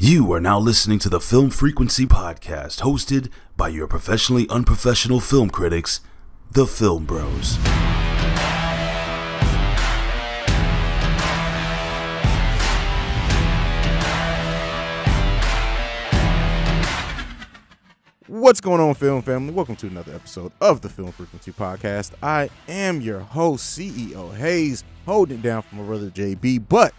You are now listening to the Film Frequency Podcast, hosted by your professionally unprofessional film critics, the Film Bros. What's going on, film family? Welcome to another episode of the Film Frequency Podcast. I am your host, CEO Haize, holding it down for my brother JB. But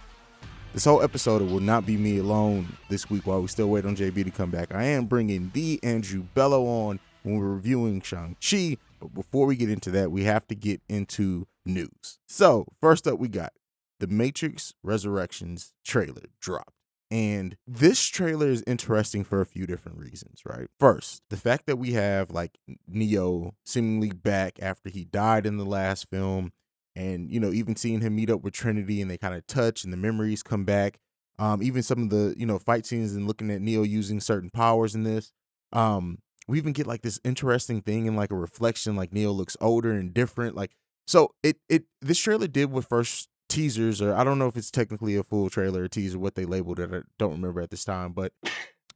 this whole episode will not be me alone this week while we still wait on JB to come back. I am bringing the Andrew Bello on when we're reviewing Shang-Chi. But before we get into that, we have to get into news. So, first up, we got the Matrix Resurrections trailer dropped. And this trailer is interesting for a few different reasons, right? First, the fact that we have like Neo seemingly back after he died in the last film, and you know, even seeing him meet up with Trinity and they kind of touch and the memories come back. Um, even some of the you know fight scenes and looking at Neo using certain powers in this. Um, we even get like this interesting thing in like a reflection, like Neo looks older and different. Like so, it it this trailer did with first teasers or I don't know if it's technically a full trailer or teaser what they labeled it I don't remember at this time but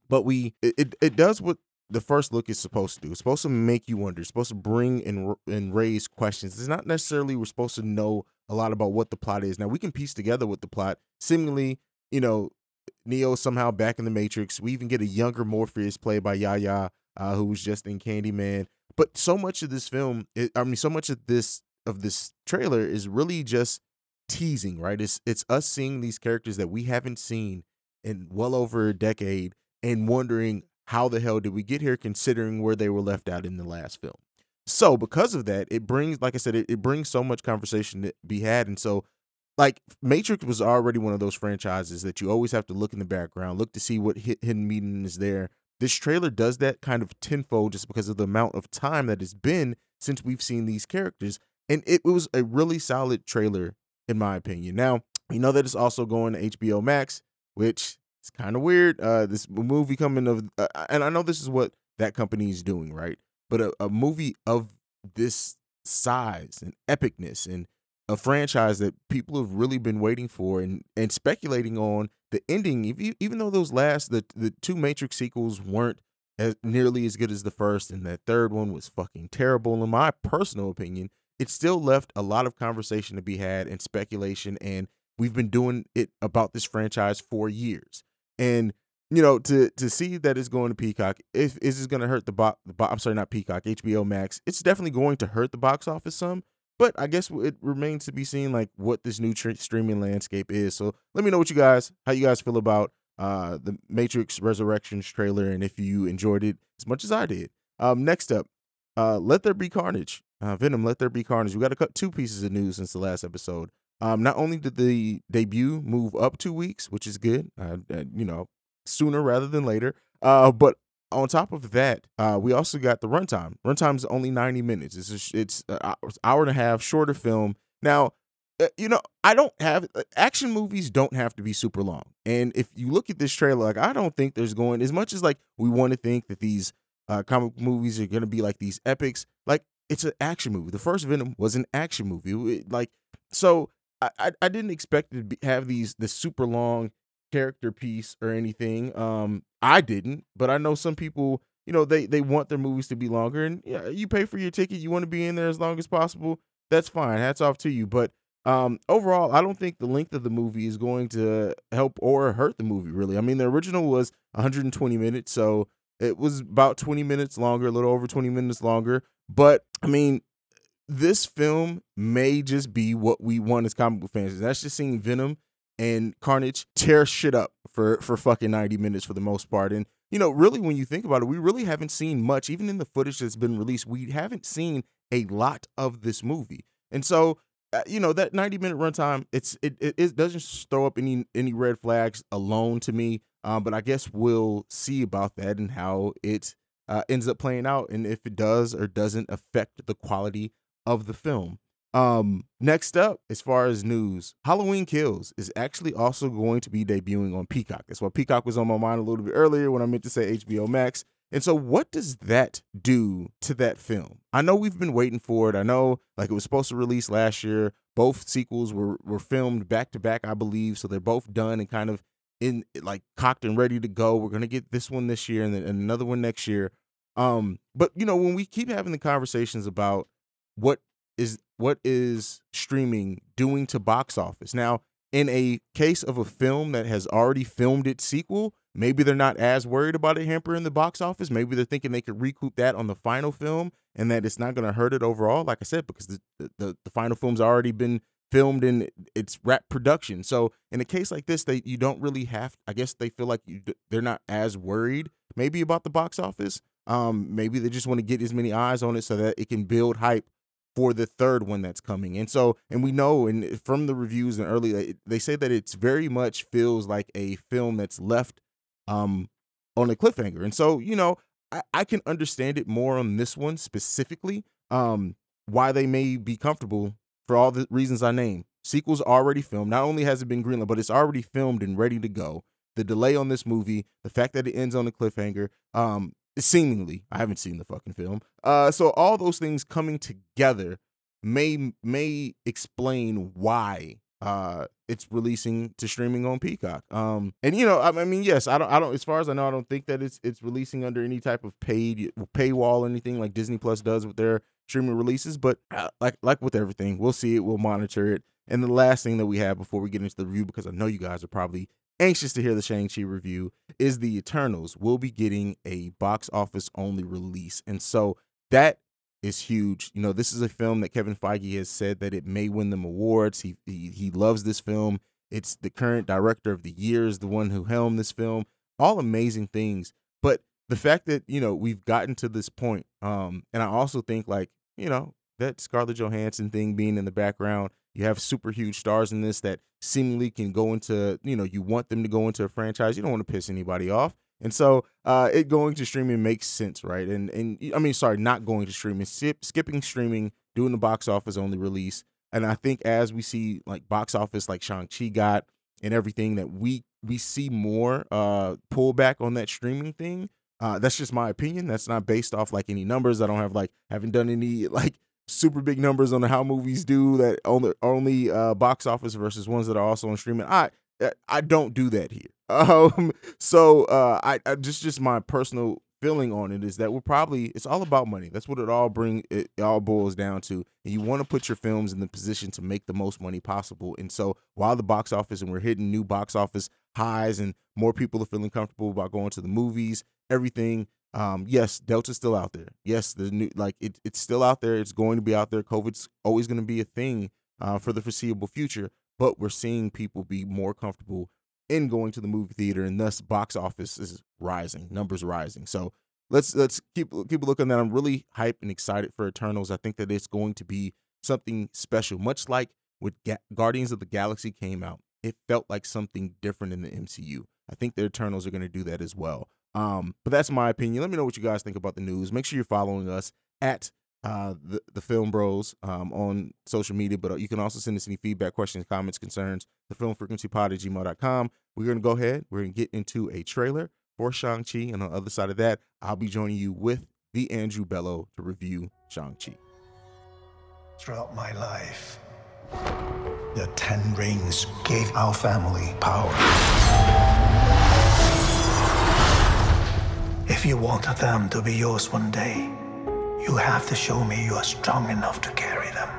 but we it, it does what the first look is supposed to do. It's supposed to make you wonder. It's supposed to bring and and raise questions. It's not necessarily we're supposed to know a lot about what the plot is. Now we can piece together what the plot. Seemingly you know Neo somehow back in the Matrix. We even get a younger Morpheus played by Yahya uh, who was just in Candyman. But so much of this film it, I mean so much of this of this trailer is really just teasing, right? It's it's us seeing these characters that we haven't seen in well over a decade and wondering how the hell did we get here considering where they were left out in the last film. So because of that, it brings like I said, it, it brings so much conversation to be had. And so like Matrix was already one of those franchises that you always have to look in the background, look to see what hidden meaning is there. This trailer does that kind of tenfold just because of the amount of time that it's been since we've seen these characters. And it, it was a really solid trailer in my opinion. Now, we know that it's also going to HBO Max, which is kind of weird. Uh, this movie coming of, uh, and I know this is what that company is doing, right? But a, a movie of this size and epicness and a franchise that people have really been waiting for and and speculating on the ending. Even though those last the the two Matrix sequels weren't as nearly as good as the first, and that third one was fucking terrible in my personal opinion it still left a lot of conversation to be had and speculation. And we've been doing it about this franchise for years. And you know, to to see that it's going to Peacock, if is this going to hurt the box? Bo- I'm sorry, not Peacock, HBO Max. It's definitely going to hurt the box office some. But I guess it remains to be seen, like what this new tr- streaming landscape is. So let me know what you guys, how you guys feel about uh the Matrix Resurrections trailer, and if you enjoyed it as much as I did. Um, next up, uh, Let There Be Carnage. Uh, Venom, Let There Be Carnage. We got to cut two pieces of news since the last episode. Um, not only did the debut move up two weeks, which is good, uh, uh, you know, sooner rather than later. Uh, but on top of that, uh, we also got the runtime. Runtime is only ninety minutes. It's a, it's an hour and a half shorter film. Now, uh, you know, I don't have uh, action movies don't have to be super long. And if you look at this trailer, like I don't think there's going as much as like we want to think that these uh, comic movies are gonna be like these epics. Like it's an action movie. The first Venom was an action movie. It, like so, I, I, didn't expect to be, have these this super long character piece or anything. Um, I didn't, but I know some people. You know, they they want their movies to be longer, and yeah, you pay for your ticket. You want to be in there as long as possible. That's fine. Hats off to you. But um, overall, I don't think the length of the movie is going to help or hurt the movie. Really, I mean, the original was 120 minutes, so it was about 20 minutes longer, a little over 20 minutes longer. But I mean, this film may just be what we want as comic book fans. That's just seeing Venom and Carnage tear shit up for for fucking 90 minutes for the most part. And you know, really when you think about it, we really haven't seen much even in the footage that's been released. We haven't seen a lot of this movie. And so uh, you know that 90 minute runtime it's it, it, it doesn't throw up any any red flags alone to me um, but i guess we'll see about that and how it uh, ends up playing out and if it does or doesn't affect the quality of the film um, next up as far as news halloween kills is actually also going to be debuting on peacock that's why peacock was on my mind a little bit earlier when i meant to say hbo max and so, what does that do to that film? I know we've been waiting for it. I know, like, it was supposed to release last year. Both sequels were were filmed back to back, I believe. So they're both done and kind of in like cocked and ready to go. We're gonna get this one this year and then another one next year. Um, but you know, when we keep having the conversations about what is what is streaming doing to box office? Now in a case of a film that has already filmed its sequel maybe they're not as worried about it hampering the box office. Maybe they're thinking they could recoup that on the final film and that it's not going to hurt it overall like i said because the, the, the final film's already been filmed in its wrap production. So in a case like this they you don't really have i guess they feel like you they're not as worried maybe about the box office. Um maybe they just want to get as many eyes on it so that it can build hype for the third one that's coming. And so, and we know, and from the reviews and early, they say that it's very much feels like a film that's left um on a cliffhanger. And so, you know, I, I can understand it more on this one specifically. Um, why they may be comfortable for all the reasons I named. Sequel's already filmed. Not only has it been greenlit, but it's already filmed and ready to go. The delay on this movie, the fact that it ends on a cliffhanger, um, seemingly i haven't seen the fucking film. Uh so all those things coming together may may explain why uh it's releasing to streaming on peacock. Um and you know I, I, mean yes i don't i don't as far as i know i don't think that it's it's releasing under any type of paid paywall or anything like disney plus does with their streaming releases but uh, like like with everything we'll see it we'll monitor it. And the last thing that we have before we get into the review because i know you guys are probably anxious to hear the Shang-Chi review is the Eternals will be getting a box office only release. And so that is huge. You know, this is a film that Kevin Feige has said that it may win them awards. He he, he loves this film. It's the current director of the year is the one who helmed this film. All amazing things. But the fact that, you know, we've gotten to this point, um, and I also think like, you know, that Scarlett Johansson thing being in the background you have super huge stars in this that seemingly can go into, you know, you want them to go into a franchise. You don't want to piss anybody off. And so uh, it going to streaming makes sense, right? And and I mean, sorry, not going to streaming, skip, skipping streaming, doing the box office only release. And I think as we see like box office like Shang-Chi got and everything that we we see more uh pullback on that streaming thing. Uh, that's just my opinion. That's not based off like any numbers. I don't have like haven't done any like super big numbers on how movies do that only only uh, box office versus ones that are also on streaming. I I don't do that here. Um, so uh, I, I just just my personal feeling on it is that we're probably it's all about money. That's what it all bring it all boils down to. And you want to put your films in the position to make the most money possible. And so while the box office and we're hitting new box office highs and more people are feeling comfortable about going to the movies, everything um, yes, Delta's still out there. Yes, the new like it, it's still out there. It's going to be out there. COVID's always going to be a thing uh, for the foreseeable future. But we're seeing people be more comfortable in going to the movie theater, and thus box office is rising, numbers rising. So let's let's keep keep a look on that. I'm really hyped and excited for Eternals. I think that it's going to be something special, much like with Ga- Guardians of the Galaxy came out. It felt like something different in the MCU. I think the Eternals are going to do that as well. Um, but that's my opinion. Let me know what you guys think about the news. Make sure you're following us at uh, the, the Film Bros um, on social media, but uh, you can also send us any feedback, questions, comments, concerns, the film frequency pod at gmail.com. We're going to go ahead. We're going to get into a trailer for Shang-Chi. And on the other side of that, I'll be joining you with the Andrew Bello to review Shang-Chi. Throughout my life, the Ten Rings gave our family power. If you want them to be yours one day, you have to show me you are strong enough to carry them.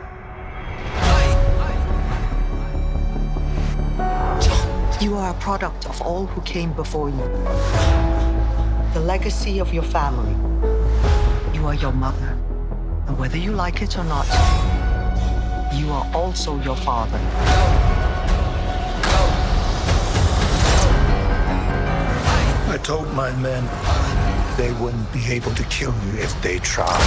You are a product of all who came before you. The legacy of your family. You are your mother. And whether you like it or not, you are also your father. I told my men they wouldn't be able to kill you if they tried.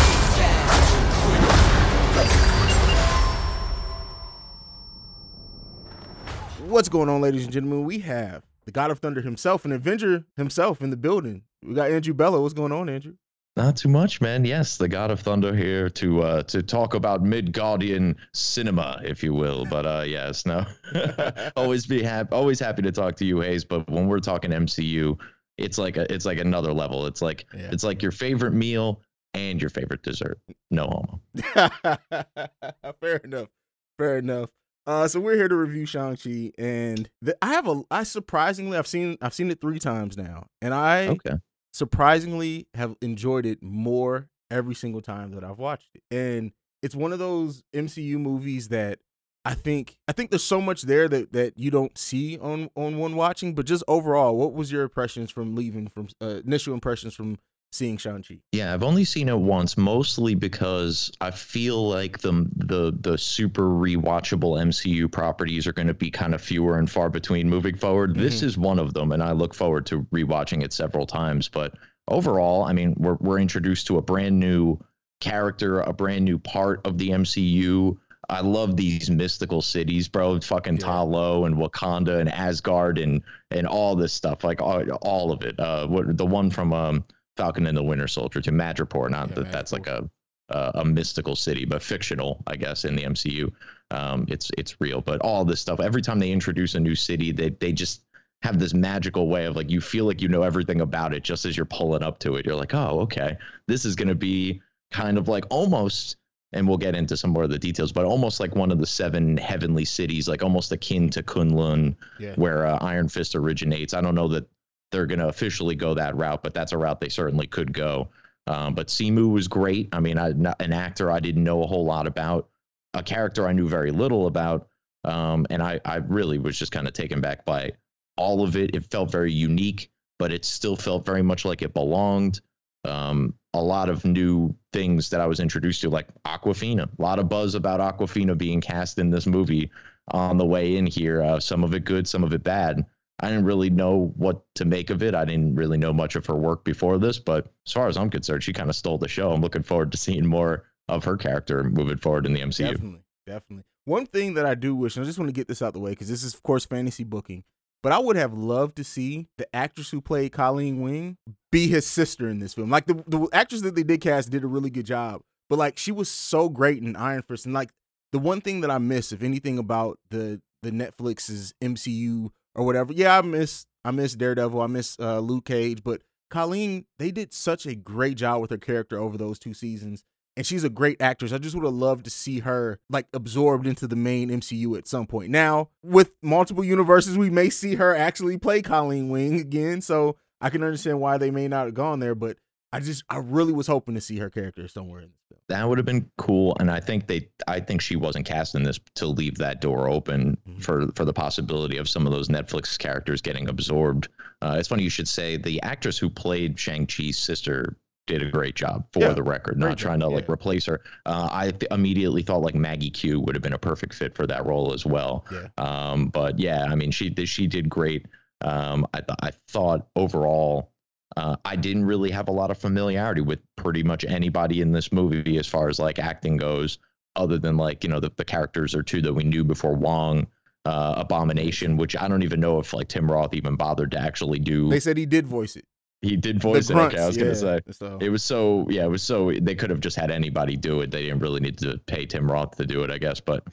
What's going on, ladies and gentlemen? We have the God of Thunder himself, an Avenger himself in the building. We got Andrew Bello. What's going on, Andrew? Not too much, man. Yes, the God of Thunder here to uh, to talk about Midgardian cinema, if you will. But uh, yes, no, always be happy, always happy to talk to you, Haize. But when we're talking MCU, it's like a it's like another level. It's like yeah. it's like your favorite meal and your favorite dessert. No homo. Fair enough. Fair enough. Uh, so we're here to review Shang Chi, and the, I have a. I surprisingly, I've seen, I've seen it three times now, and I Okay. surprisingly have enjoyed it more every single time that I've watched it. And it's one of those MCU movies that I think I think there's so much there that that you don't see on on one watching. But just overall, what was your impressions from leaving from uh, initial impressions from seeing Shang Chi? Yeah, I've only seen it once, mostly because I feel like the the the super rewatchable MCU properties are going to be kind of fewer and far between moving forward. This is one of them, and I look forward to rewatching it several times. But overall, I mean, we're we're introduced to a brand new character, a brand new part of the MCU. I love these mystical cities, bro. Fucking Yeah. Ta Lo and Wakanda and Asgard and and all this stuff, like all, all of it. Uh, what the one from um Falcon and the Winter Soldier to Madripoor. Not Yeah, that that's like a, a a mystical city, but fictional, I guess, in the MCU. Um, it's it's real, but all this stuff. Every time they introduce a new city, they they just have this magical way of like you feel like you know everything about it just as you're pulling up to it. You're like, oh, okay, this is gonna be kind of like almost. And we'll get into some more of the details, but almost like one of the seven heavenly cities, like almost akin to Kunlun, Yeah. where uh, Iron Fist originates. I don't know that they're going to officially go that route, but that's a route they certainly could go. Um, but Simu was great. I mean, I, not, an actor I didn't know a whole lot about, a character I knew very little about, um, and I, I really was just kind of taken back by all of it. It felt very unique, but it still felt very much like it belonged. Um, a lot of new things that I was introduced to, like Awkwafina. A lot of buzz about Awkwafina being cast in this movie on the way in here. Uh, some of it good, some of it bad. I didn't really know what to make of it. I didn't really know much of her work before this, but as far as I'm concerned, she kind of stole the show. I'm looking forward to seeing more of her character moving forward in the MCU. Definitely, definitely. One thing that I do wish, and I just want to get this out the way because this is, of course, fantasy booking. But I would have loved to see the actress who played Colleen Wing be his sister in this film. Like the the actress that they did cast did a really good job, but like she was so great in Iron Fist. And like the one thing that I miss, if anything, about the the Netflix's MCU or whatever, yeah, I miss I miss Daredevil, I miss uh, Luke Cage, but Colleen, they did such a great job with her character over those two seasons and she's a great actress. I just would have loved to see her like absorbed into the main MCU at some point. Now, with multiple universes, we may see her actually play Colleen Wing again, so I can understand why they may not have gone there, but I just I really was hoping to see her character somewhere in this film. That would have been cool, and I think they, I think she wasn't cast in this to leave that door open Mhm. for for the possibility of some of those Netflix characters getting absorbed. Uh, it's funny you should say the actress who played Shang Chi's sister did a great job for Yeah, the record. Not trying to like yeah. replace her. Uh, I th- immediately thought like Maggie Q would have been a perfect fit for that role as well. Yeah. Um, but yeah, I mean she did she did great. Um, I th- I thought overall. Uh, I didn't really have a lot of familiarity with pretty much anybody in this movie as far as like acting goes, other than like you know the, the characters or two that we knew before Wong, uh, Abomination, which I don't even know if like Tim Roth even bothered to actually do. They said he did voice it. He did voice it. grunts, Okay, I was yeah, gonna say So it was so yeah, it was so they could have just had anybody do it. They didn't really need to pay Tim Roth to do it, I guess. But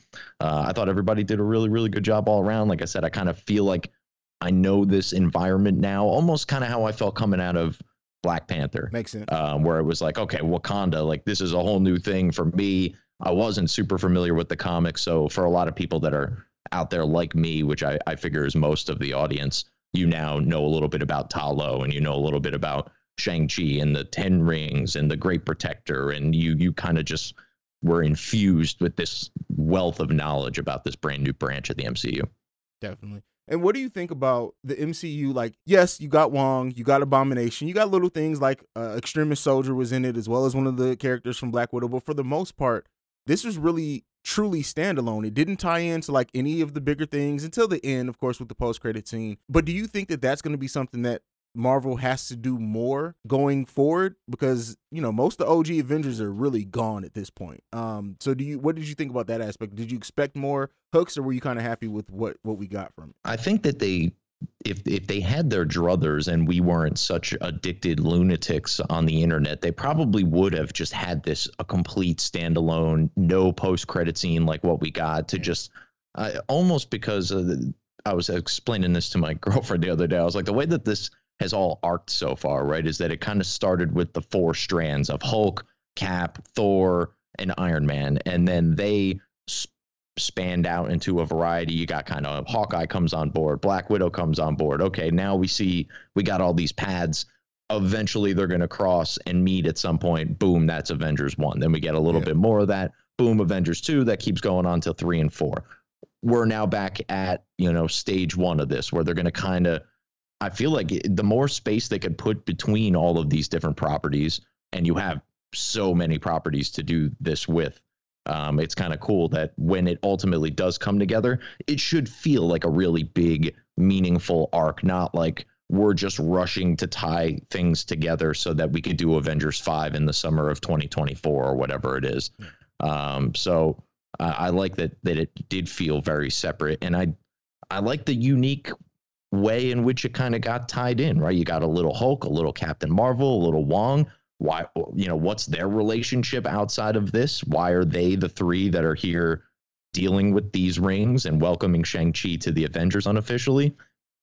uh, I thought everybody did a really really good job all around. Like I said, I kind of feel like I know this environment now, almost kind of how I felt coming out of Black Panther makes sense. um, where it was like, okay, Wakanda, like this is a whole new thing for me. I wasn't super familiar with the comics, so for a lot of people that are out there like me, which I, I figure is most of the audience, you now know a little bit about Ta Lo and you know a little bit about Shang Chi and the Ten Rings and the Great Protector, and you you kind of just were infused with this wealth of knowledge about this brand new branch of the MCU. Definitely. And what do you think about the MCU? Like, yes, you got Wong, you got Abomination, you got little things like uh, Extremis Soldier was in it, as well as one of the characters from Black Widow. But for the most part, this was really truly standalone. It didn't tie into like any of the bigger things until the end, of course, with the post credit scene. But do you think that that's going to be something that Marvel has to do more going forward? Because you know most of the OG Avengers are really gone at this point. Um, so do you? What did you think about that aspect? Did you expect more hooks, or were you kind of happy with what what we got from it? I think that they if if they had their druthers and we weren't such addicted lunatics on the internet, they probably would have just had this a complete standalone, no post credit scene like what we got to just uh, almost because the, I was explaining this to my girlfriend the other day. I was like, the way that this has all arced so far, right, is that it kind of started with the four strands of Hulk, Cap, Thor, and Iron Man, and then they spanned out into a variety. You got kind of Hawkeye comes on board, Black Widow comes on board. Okay, now we see we got all these paths. Eventually, they're going to cross and meet at some point. Boom, that's Avengers 1. Then we get a little Yeah. bit more of that. Boom, Avengers 2. That keeps going on to 3 and 4. We're now back at, you know, stage 1 of this where they're going to kind of I feel like the more space they could put between all of these different properties, and you have so many properties to do this with, um, it's kind of cool that when it ultimately does come together, it should feel like a really big, meaningful arc, not like we're just rushing to tie things together so that we could do Avengers 5 in the summer of 2024 or whatever it is. Um, so I, I like that that it did feel very separate, and I I like the unique way in which it kind of got tied in, right? You got a little Hulk, a little Captain Marvel, a little Wong. Why, you know, what's their relationship outside of this? Why are they the three that are here dealing with these rings and welcoming Shang-Chi to the Avengers unofficially?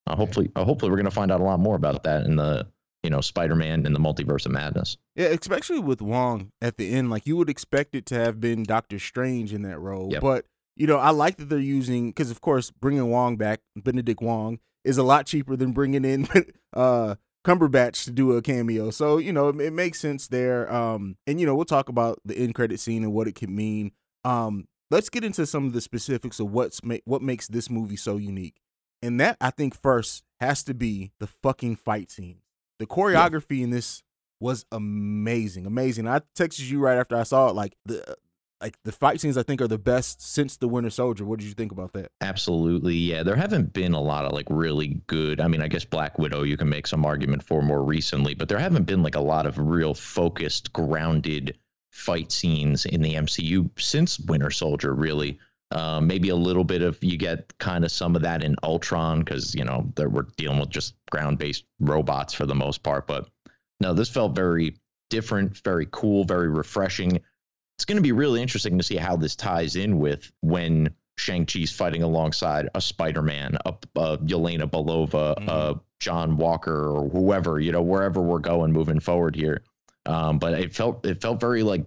Uh, hopefully, uh, hopefully, we're going to find out a lot more about that in the, you know, Spider-Man and the Multiverse of Madness. Yeah, especially with Wong at the end, like you would expect it to have been Doctor Strange in that role, Yep. but you know, I like that they're using because, of course, bringing Wong back, Benedict Wong, is a lot cheaper than bringing in uh Cumberbatch to do a cameo. So you know, it, it makes sense there. Um, and you know, we'll talk about the end credit scene and what it can mean. Um, let's get into some of the specifics of what's ma- what makes this movie so unique, and that I think first has to be the fucking fight scene. The choreography in this was amazing, amazing. I texted you right after I saw it, like the like the fight scenes I think are the best since the Winter Soldier. What did you think about that? Absolutely. Yeah. There haven't been a lot of like really good. I mean, I guess Black Widow you can make some argument for more recently, but there haven't been like a lot of real focused, grounded fight scenes in the MCU since Winter Soldier, really. Um, maybe a little bit of you get kind of some of that in Ultron because, you know, there, we're dealing with just ground based robots for the most part. But no, this felt very different, very cool, very refreshing. It's going to be really interesting to see how this ties in with when Shang-Chi's fighting alongside a Spider-Man, a, a Yelena Belova, a John Walker, or whoever, you know, wherever we're going moving forward here. Um, but it felt it felt very like,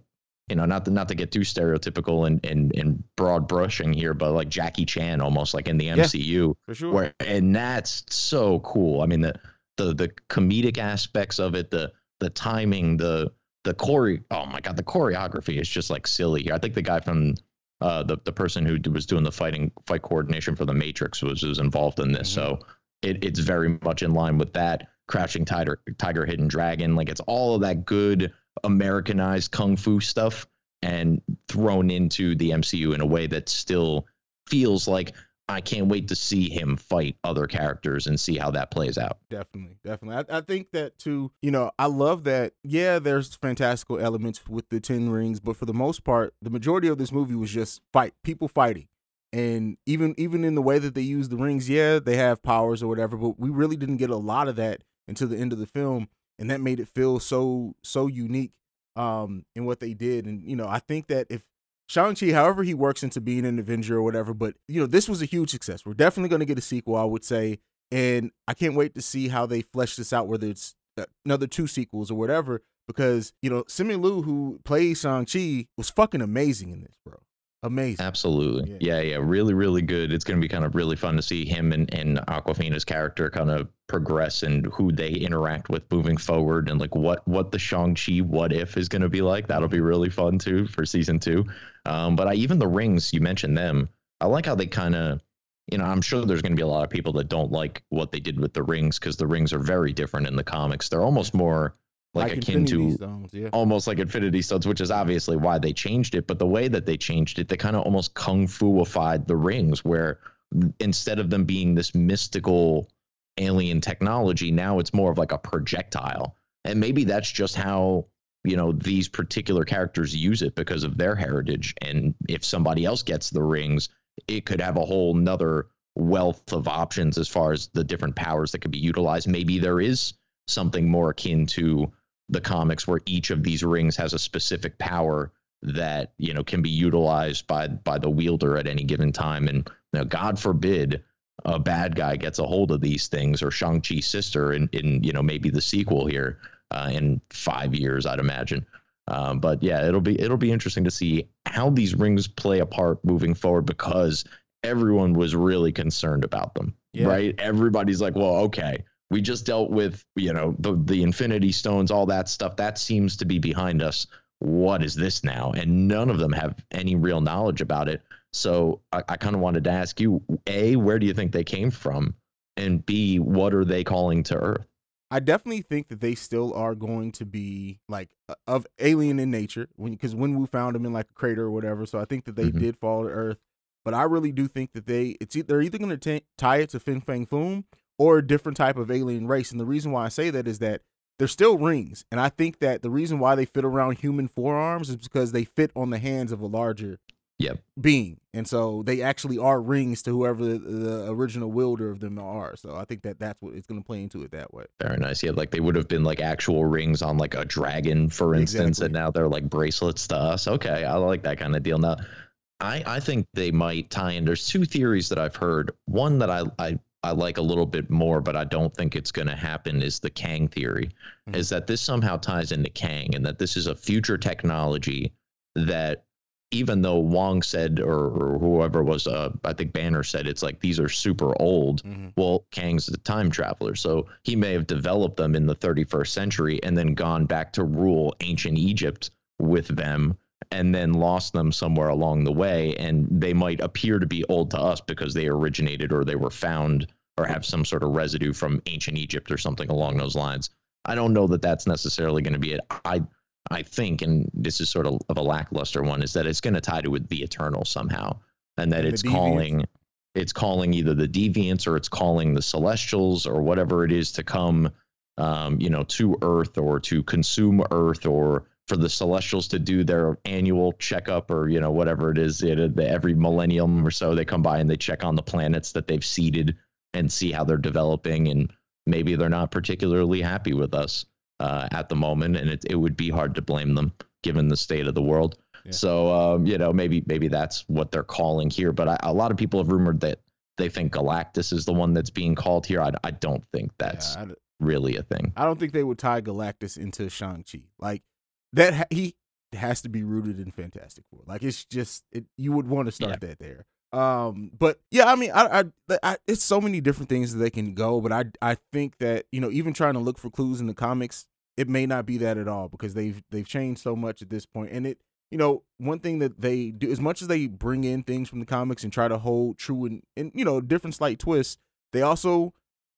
you know, not to, not to get too stereotypical and, and, and broad brushing here, but like Jackie Chan almost like in the MCU For sure. where and that's so cool. I mean the the the comedic aspects of it, the the timing, the the chore. Oh my god, the choreography is just like silly here. I think the guy from uh, the the person who was doing the fighting fight coordination for the Matrix was was involved in this. So it, it's very much in line with that. Crouching Tiger, Tiger, Hidden Dragon, like it's all of that good Americanized kung fu stuff and thrown into the MCU in a way that still feels like I can't wait to see him fight other characters and see how that plays out. Definitely, definitely. I, I think that too. You know, I love that. Yeah, there's fantastical elements with the Ten Rings, but for the most part, the majority of this movie was just fight, people fighting, and even even in the way that they use the rings, yeah, they have powers or whatever, but we really didn't get a lot of that until the end of the film, and that made it feel so so unique um in what they did. And you know, I think that if Shang-Chi, however he works into being an Avenger or whatever, but you know, this was a huge success. We're definitely going to get a sequel, I would say. And I can't wait to see how they flesh this out, whether it's uh, another two sequels or whatever, because, you know, Simu Liu, who plays Shang-Chi, was fucking amazing in this, bro. Amazing. Absolutely. Yeah. Yeah, yeah, really, really good. It's going to be kind of really fun to see him and, and Awkwafina's character kind of progress and who they interact with moving forward and like what what the Shang-Chi what if is going to be like. That'll be really fun too for season two. Um, but I even the rings, you mentioned them. I like how they kind of, you know, I'm sure there's going to be a lot of people that don't like what they did with the rings because the rings are very different in the comics. They're almost more like, akin Infinity to Stones, yeah. almost like Infinity Stones, which is obviously why they changed it. But the way that they changed it, they kind of almost kung fu-ified the rings, where instead of them being this mystical alien technology, now it's more of like a projectile. And maybe that's just how you know these particular characters use it because of their heritage. And if somebody else gets the rings, it could have a whole nother wealth of options as far as the different powers that could be utilized. Maybe there is something more akin to the comics where each of these rings has a specific power that you know can be utilized by by the wielder at any given time and you know, god forbid a bad guy gets a hold of these things or shang-chi's sister in, in you know maybe the sequel here uh, in five years i'd imagine Um, but yeah, it'll be it'll be interesting to see how these rings play a part moving forward because everyone was really concerned about them. Yeah. Right? Everybody's like, well, okay, we just dealt with you know the the Infinity Stones, all that stuff. That seems to be behind us. What is this now? And none of them have any real knowledge about it. So I, I kind of wanted to ask you: a, where do you think they came from? And b, what are they calling to Earth? I definitely think that they still are going to be like of alien in nature when because when we found them in like a crater or whatever. So I think that they Mhm. did fall to Earth, but I really do think that they it's they're either going to tie it to Fin Fang Foom or a different type of alien race. And the reason why I say that is that they're still rings, and I think that the reason why they fit around human forearms is because they fit on the hands of a larger Yep. being, and so they actually are rings to whoever the, the original wielder of them are. So I think that that's what it's going to play into it that way. Very nice. Yeah, like they would have been like actual rings on like a dragon, for instance, Exactly. and now they're like bracelets to us. Okay, I like that kind of deal. Now, I I think they might tie in. There's two theories that I've heard. One that I I I like a little bit more, but I don't think it's going to happen. Is the Kang theory? Mhm. Is that this somehow ties into Kang, and that this is a future technology that even though Wong said or, or whoever was, uh, I think Banner said it's like these are super old. Mhm. Well, Kang's a time traveler, so he may have developed them in the 31st century and then gone back to rule ancient Egypt with them and then lost them somewhere along the way. And they might appear to be old to us because they originated or they were found or have some sort of residue from ancient Egypt or something along those lines. I don't know that that's necessarily going to be it. I I think, and this is sort of, of a lackluster one, is that it's going to tie to with the Eternal somehow, and that And it's calling it's calling either the deviants or it's calling the celestials or whatever it is to come um, you know to earth or to consume earth or for the celestials to do their annual checkup or you know whatever it is it, every millennium or so they come by and they check on the planets that they've seeded and see how they're developing and maybe they're not particularly happy with us uh, at the moment and it, it would be hard to blame them given the state of the world Yeah. so um, you know maybe maybe that's what they're calling here but I, a lot of people have rumored that they think galactus is the one that's being called here i, I don't think that's Yeah, really a thing I don't think they would tie Galactus into Shang Chi. Like that, ha- he has to be rooted in Fantastic Four. Like it's just it, you would want to start that there. Um, but yeah, I mean, I, I, I, it's so many different things that they can go. But I, I think that you know, even trying to look for clues in the comics, it may not be that at all because they've they've changed so much at this point. And it, you know, one thing that they do as much as they bring in things from the comics and try to hold true and and you know different slight twists, they also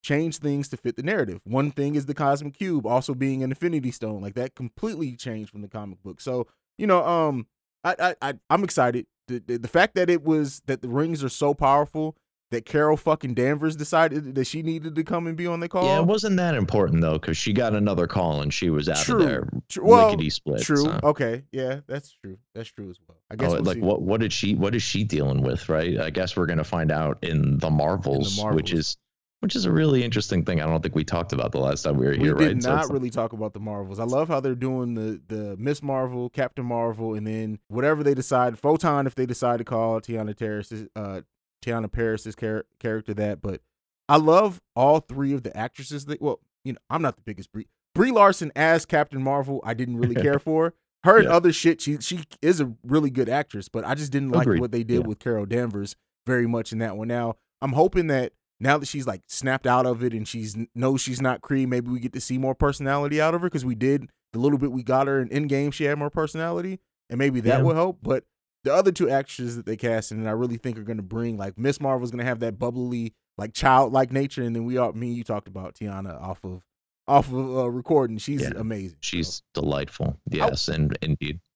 change things to fit the narrative. One thing is the cosmic cube also being an infinity stone. Like that completely changed from the comic book. So, you know, um I I, I I'm excited. The, the the fact that it was that the rings are so powerful that Carol fucking Danvers decided that she needed to come and be on the call. yeah it wasn't that important though because she got another call and she was out True. of there True. Well, split True. so. Okay. Yeah, that's true. That's true as well. I guess Oh, we'll like see. what what did she what is she dealing with right i guess we're going to find out in the marvels, Marvels. which is which is a really interesting thing i don't think we talked about the last time we were we here did right So not it's- really talk about the Marvels. I love how they're doing the the Miss Marvel, Captain Marvel, and then whatever they decide, Photon if they decide to call Tiana Terrace's uh Teyonah Parris's char- character that. But I love all three of the actresses. That well, you know, I'm not the biggest Brie Brie Larson as Captain Marvel. I didn't really care for her and Yeah. other shit. She she is a really good actress, but I just didn't like Agreed. what they did Yeah. with Carol Danvers very much in that one. Now I'm hoping that now that she's like snapped out of it and she's knows she's not Kree, maybe we get to see more personality out of her because we did the little bit we got her in Endgame. She had more personality, and maybe that Yeah. will help. But the other two actresses that they cast and I really think are going to bring like Miss Marvel's going to have that bubbly, like childlike nature, and then we all me and you talked about Teyonah off of off of uh, recording. She's Yeah. amazing. she's delightful yes and indeed So,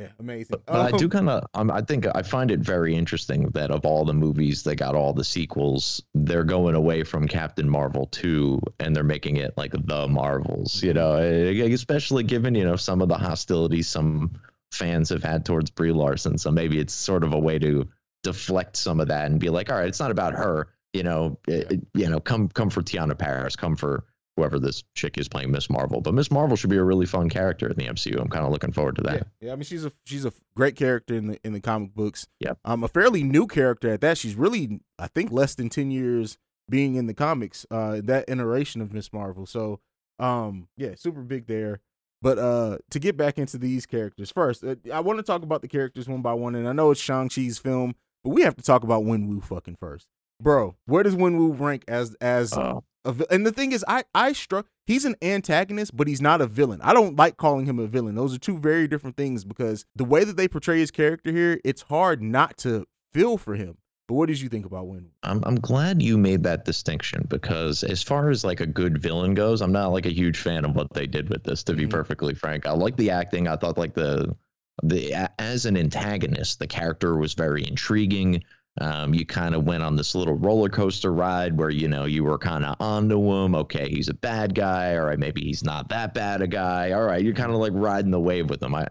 yeah, amazing. But, but I do kind of, um, I think I find it very interesting that of all the movies that got all the sequels, they're going away from Captain Marvel 2 and they're making it like the Marvels, you know, especially given, you know, some of the hostilities some fans have had towards Brie Larson. So maybe it's sort of a way to deflect some of that and be like, all right, it's not about her, you know, eh, you know, come, come for Teyonah Parris, come for whoever this chick is playing Miss Marvel. But Miss Marvel should be a really fun character in the MCU. I'm kind of looking forward to that. Yeah, yeah. I mean, she's a she's a great character in the in the comic books. Yep. Um, a fairly new character at that. She's really, I think, less than ten years being in the comics. Uh, that iteration of Miss Marvel. So, um, yeah, super big there. But uh, to get back into these characters first, uh, I want to talk about the characters one by one, and I know it's Shang Chi's film, but we have to talk about Wenwu fucking first, bro. Where does Wenwu rank as as Oh. A vi- and the thing is, I I struck. He's an antagonist, but he's not a villain. I don't like calling him a villain. Those are two very different things because the way that they portray his character here, it's hard not to feel for him. But what did you think about Wenwu? I'm I'm glad you made that distinction because as far as like a good villain goes, I'm not like a huge fan of what they did with this. To be Mhm. perfectly frank, I like the acting. I thought like the the as an antagonist, the character was very intriguing. Um, you kind of went on this little roller coaster ride where you know you were kind of onto him. Okay, he's a bad guy. All right, maybe he's not that bad a guy. All right, you're kind of like riding the wave with him. I,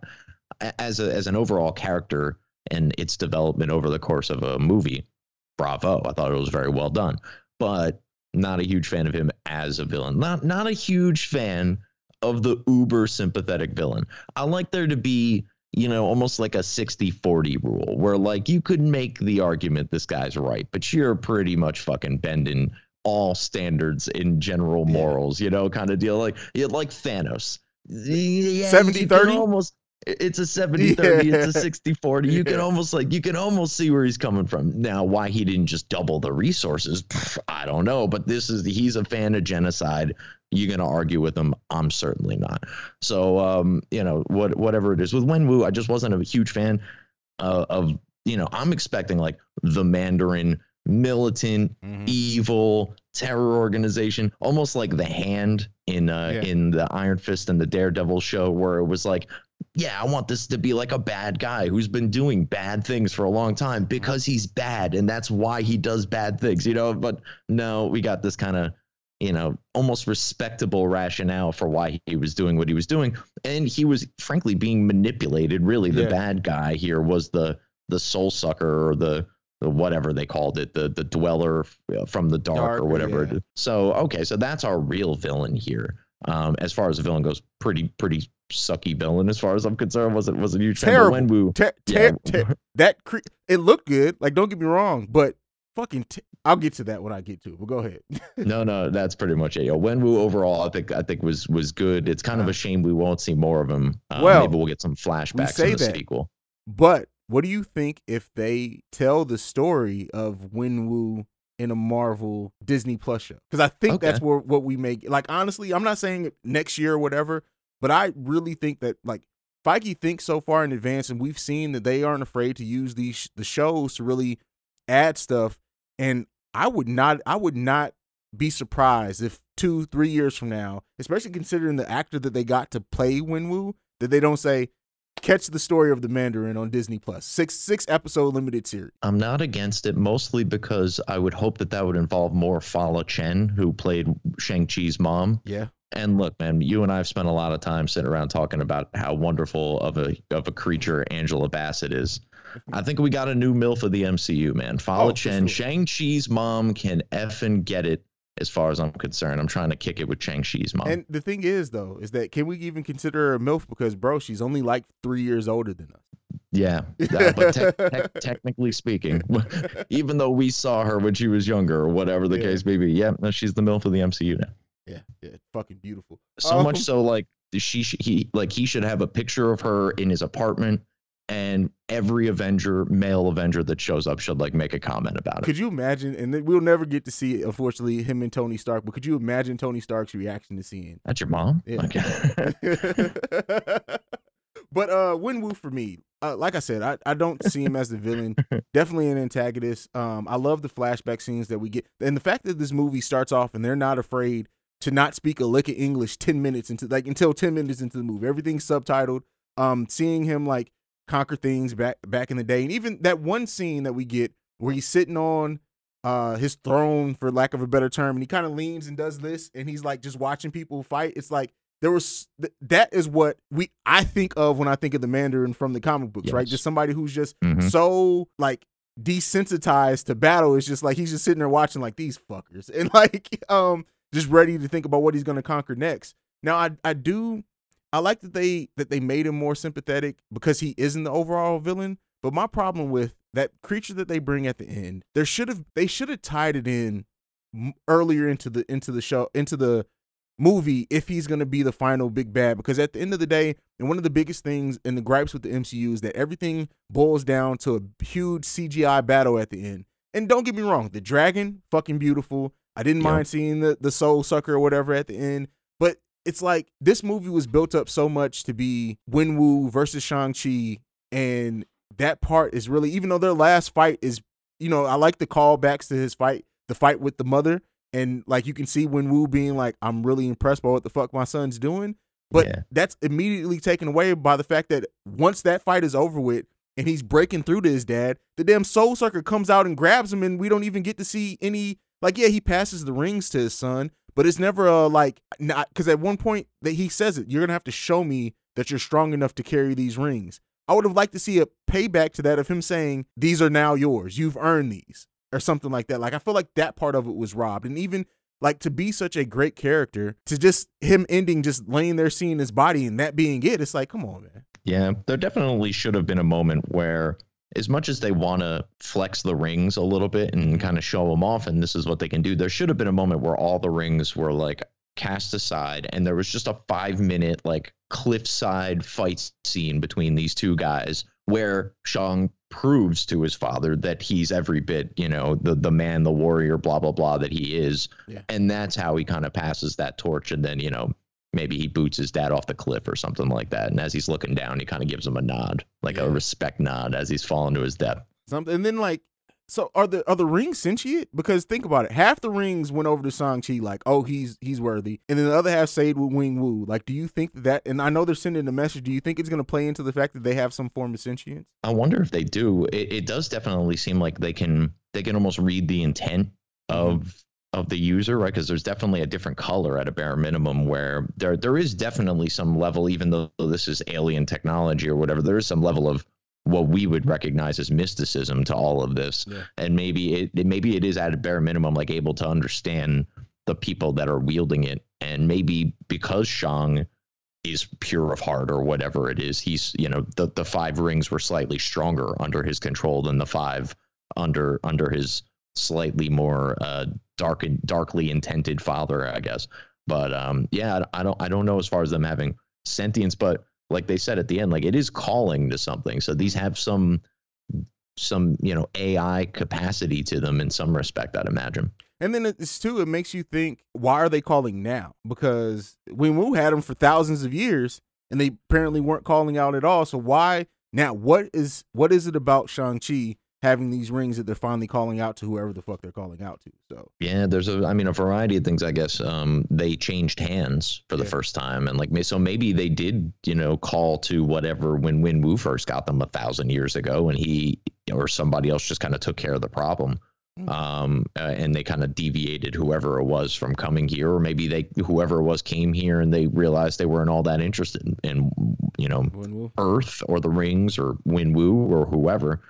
as a as an overall character and its development over the course of a movie, bravo. I thought it was very well done, but not a huge fan of him as a villain. Not not a huge fan of the uber sympathetic villain. I like there to be, you know, almost like a 60-40 rule where like you could make the argument this guy's right, but you're pretty much fucking bending all standards in general Yeah. morals, you know, kind of deal. Like like Thanos. Yeah, 70, you can 30? Almost it's a 70 30 Yeah. it's a 60 40 you can almost like you can almost see where he's coming from now why he didn't just double the resources pff, i don't know but this is he's a fan of genocide you're going to argue with him i'm certainly not. So um you know what whatever it is. With wenwu i just wasn't a huge fan uh, of you know i'm expecting like the mandarin militant evil terror organization almost like the hand in uh Yeah. in the iron fist and the daredevil show where it was like yeah i want this to be like a bad guy who's been doing bad things for a long time because he's bad and that's why he does bad things you know? But no we got this kind of you know almost respectable rationale for why he was doing what he was doing and he was frankly being manipulated really the Yeah. bad guy here was the the soul sucker or the the whatever they called it, the the dweller from the dark, Dark, or whatever. yeah. So okay, so that's our real villain here. Um, as far as the villain goes, pretty pretty sucky villain as far as I'm concerned. Was it was a huge Terrible. Wenwu, Ter- yeah, ter- ter- that cre- it looked good. Like, don't get me wrong, but fucking, I'll get to that when I get to it. But go ahead. no, no, that's pretty much it. Yo, Wenwu overall, I think I think was was good. It's kind of Uh, a shame we won't see more of him. Uh, well, maybe we'll get some flashbacks in the that. sequel. But what do you think if they tell the story of Wenwu in a Marvel Disney Plus show? Because I think that's where what we make. Like honestly, I'm not saying next year or whatever, but I really think that like Feige thinks so far in advance, and we've seen that they aren't afraid to use these the shows to really add stuff. And I would not, I would not be surprised if two, three years from now, especially considering the actor that they got to play Wenwu, that they don't say, catch the story of the Mandarin on Disney Plus. Six six episode limited series. I'm not against it, mostly because I would hope that that would involve more Fala Chen, who played Shang Chi's mom. Yeah. And look, man, you and I have spent a lot of time sitting around talking about how wonderful of a of a creature Angela Bassett is. I think we got a new MILF of the MCU, man. Fala Oh, Chen, sure. Shang Chi's mom can effing get it. As far as I'm concerned, I'm trying to kick it with Shang Chi's mom. And the thing is though, is that can we even consider her a MILF because bro, she's only like three years older than us. yeah, uh, but tec- tec- technically speaking, even though we saw her when she was younger or whatever the Yeah. case may be, yeah, no, she's the MILF of the MCU now. Yeah, yeah, fucking beautiful. So Um, much so, like she, sh- he, like he should have a picture of her in his apartment, and every Avenger, male Avenger that shows up, should like make a comment about it. Could you imagine? And we'll never get to see, unfortunately, him and Tony Stark. But could you imagine Tony Stark's reaction to seeing? That's your mom. Yeah. Okay. but uh Wenwu for me, uh, like I said, I, I don't see him as the villain. Definitely an antagonist. Um, I love the flashback scenes that we get, and the fact that this movie starts off and they're not afraid to not speak a lick of English ten minutes into like until ten minutes into the movie. Everything's subtitled. Um, seeing him like conquer things back back in the day, and even that one scene that we get where he's sitting on uh his throne for lack of a better term and he kind of leans and does this and he's like just watching people fight it's like there was th- that is what we I think of when I think of the Mandarin from the comic books, right? Just somebody who's just Mhm. so like desensitized to battle. It's just like he's just sitting there watching like these fuckers and like um just ready to think about what he's gonna conquer next. Now I I do I like that they that they made him more sympathetic because he isn't the overall villain. But my problem with that creature that they bring at the end, there should have they should have tied it in earlier into the into the show into the movie if he's going to be the final big bad because at the end of the day and one of the biggest things in the gripes with the MCU is that everything boils down to a huge CGI battle at the end. And don't get me wrong, the dragon fucking beautiful. I didn't Yep. mind seeing the the soul sucker or whatever at the end, but it's like this movie was built up so much to be Wenwu versus Shang-Chi and that part is really even though their last fight is you know, I like the callbacks to his fight, the fight with the mother and like you can see Wenwu being like, I'm really impressed by what the fuck my son's doing. But Yeah. that's immediately taken away by the fact that once that fight is over with and he's breaking through to his dad, the damn soul sucker comes out and grabs him, and we don't even get to see any like, yeah, he passes the rings to his son, but it's never a like not because at one point that he says it, you're gonna have to show me that you're strong enough to carry these rings. I would have liked to see a payback to that of him saying, These are now yours. You've earned these or something like that. Like I feel like that part of it was robbed. And even like to be such a great character, to just him ending just laying there seeing his body and that being it, it's like, come on, man. Yeah, there definitely should have been a moment where, as much as they want to flex the rings a little bit and mm-hmm. kind of show them off, and this is what they can do, there should have been a moment where all the rings were like cast aside and there was just a five minute, like, cliffside fight scene between these two guys where Shang proves to his father that he's every bit, you know, the the man, the warrior, blah blah blah that he is. Yeah. And that's how he kind of passes that torch and then, you know, maybe he boots his dad off the cliff or something like that. And as he's looking down, he kind of gives him a nod, like Yeah. a respect nod as he's falling to his death. Something and then like so are the are the rings sentient? Because think about it. Half the rings went over to Shang Chi, like, oh, he's he's worthy. And then the other half stayed with Wenwu. Like, do you think that and I know they're sending a message, do you think it's gonna play into the fact that they have some form of sentience? I wonder if they do. It, it does definitely seem like they can they can almost read the intent mm-hmm. of of the user, right? Because there's definitely a different color at a bare minimum where there there is definitely some level, even though this is alien technology or whatever, there is some level of what we would recognize as mysticism to all of this. Yeah. And maybe it, it maybe it is at a bare minimum like able to understand the people that are wielding it. And maybe because Shang is pure of heart or whatever it is, he's you know, the, the five rings were slightly stronger under his control than the five under under his slightly more uh dark and darkly intended father, I guess. But um yeah, I don't I don't know as far as them having sentience, but like they said at the end, like it is calling to something. So these have some some you know AI capacity to them in some respect, I'd imagine. And then it's too, it makes you think, why are they calling now? Because Wenwu had them for thousands of years and they apparently weren't calling out at all. So why now? What is what is it about Shang-Chi having these rings that they're finally calling out to whoever the fuck they're calling out to? So Yeah, there's a I mean a variety of things I guess. Um they changed hands for the Yeah. first time and like so maybe they did, you know, call to whatever when Wenwu first got them a thousand years ago and he or somebody else just kind of took care of the problem. Mm. Um uh, and they kind of deviated whoever it was from coming here or maybe they whoever it was came here and they realized they weren't all that interested in, in you know. Earth or the rings or Wenwu or whoever.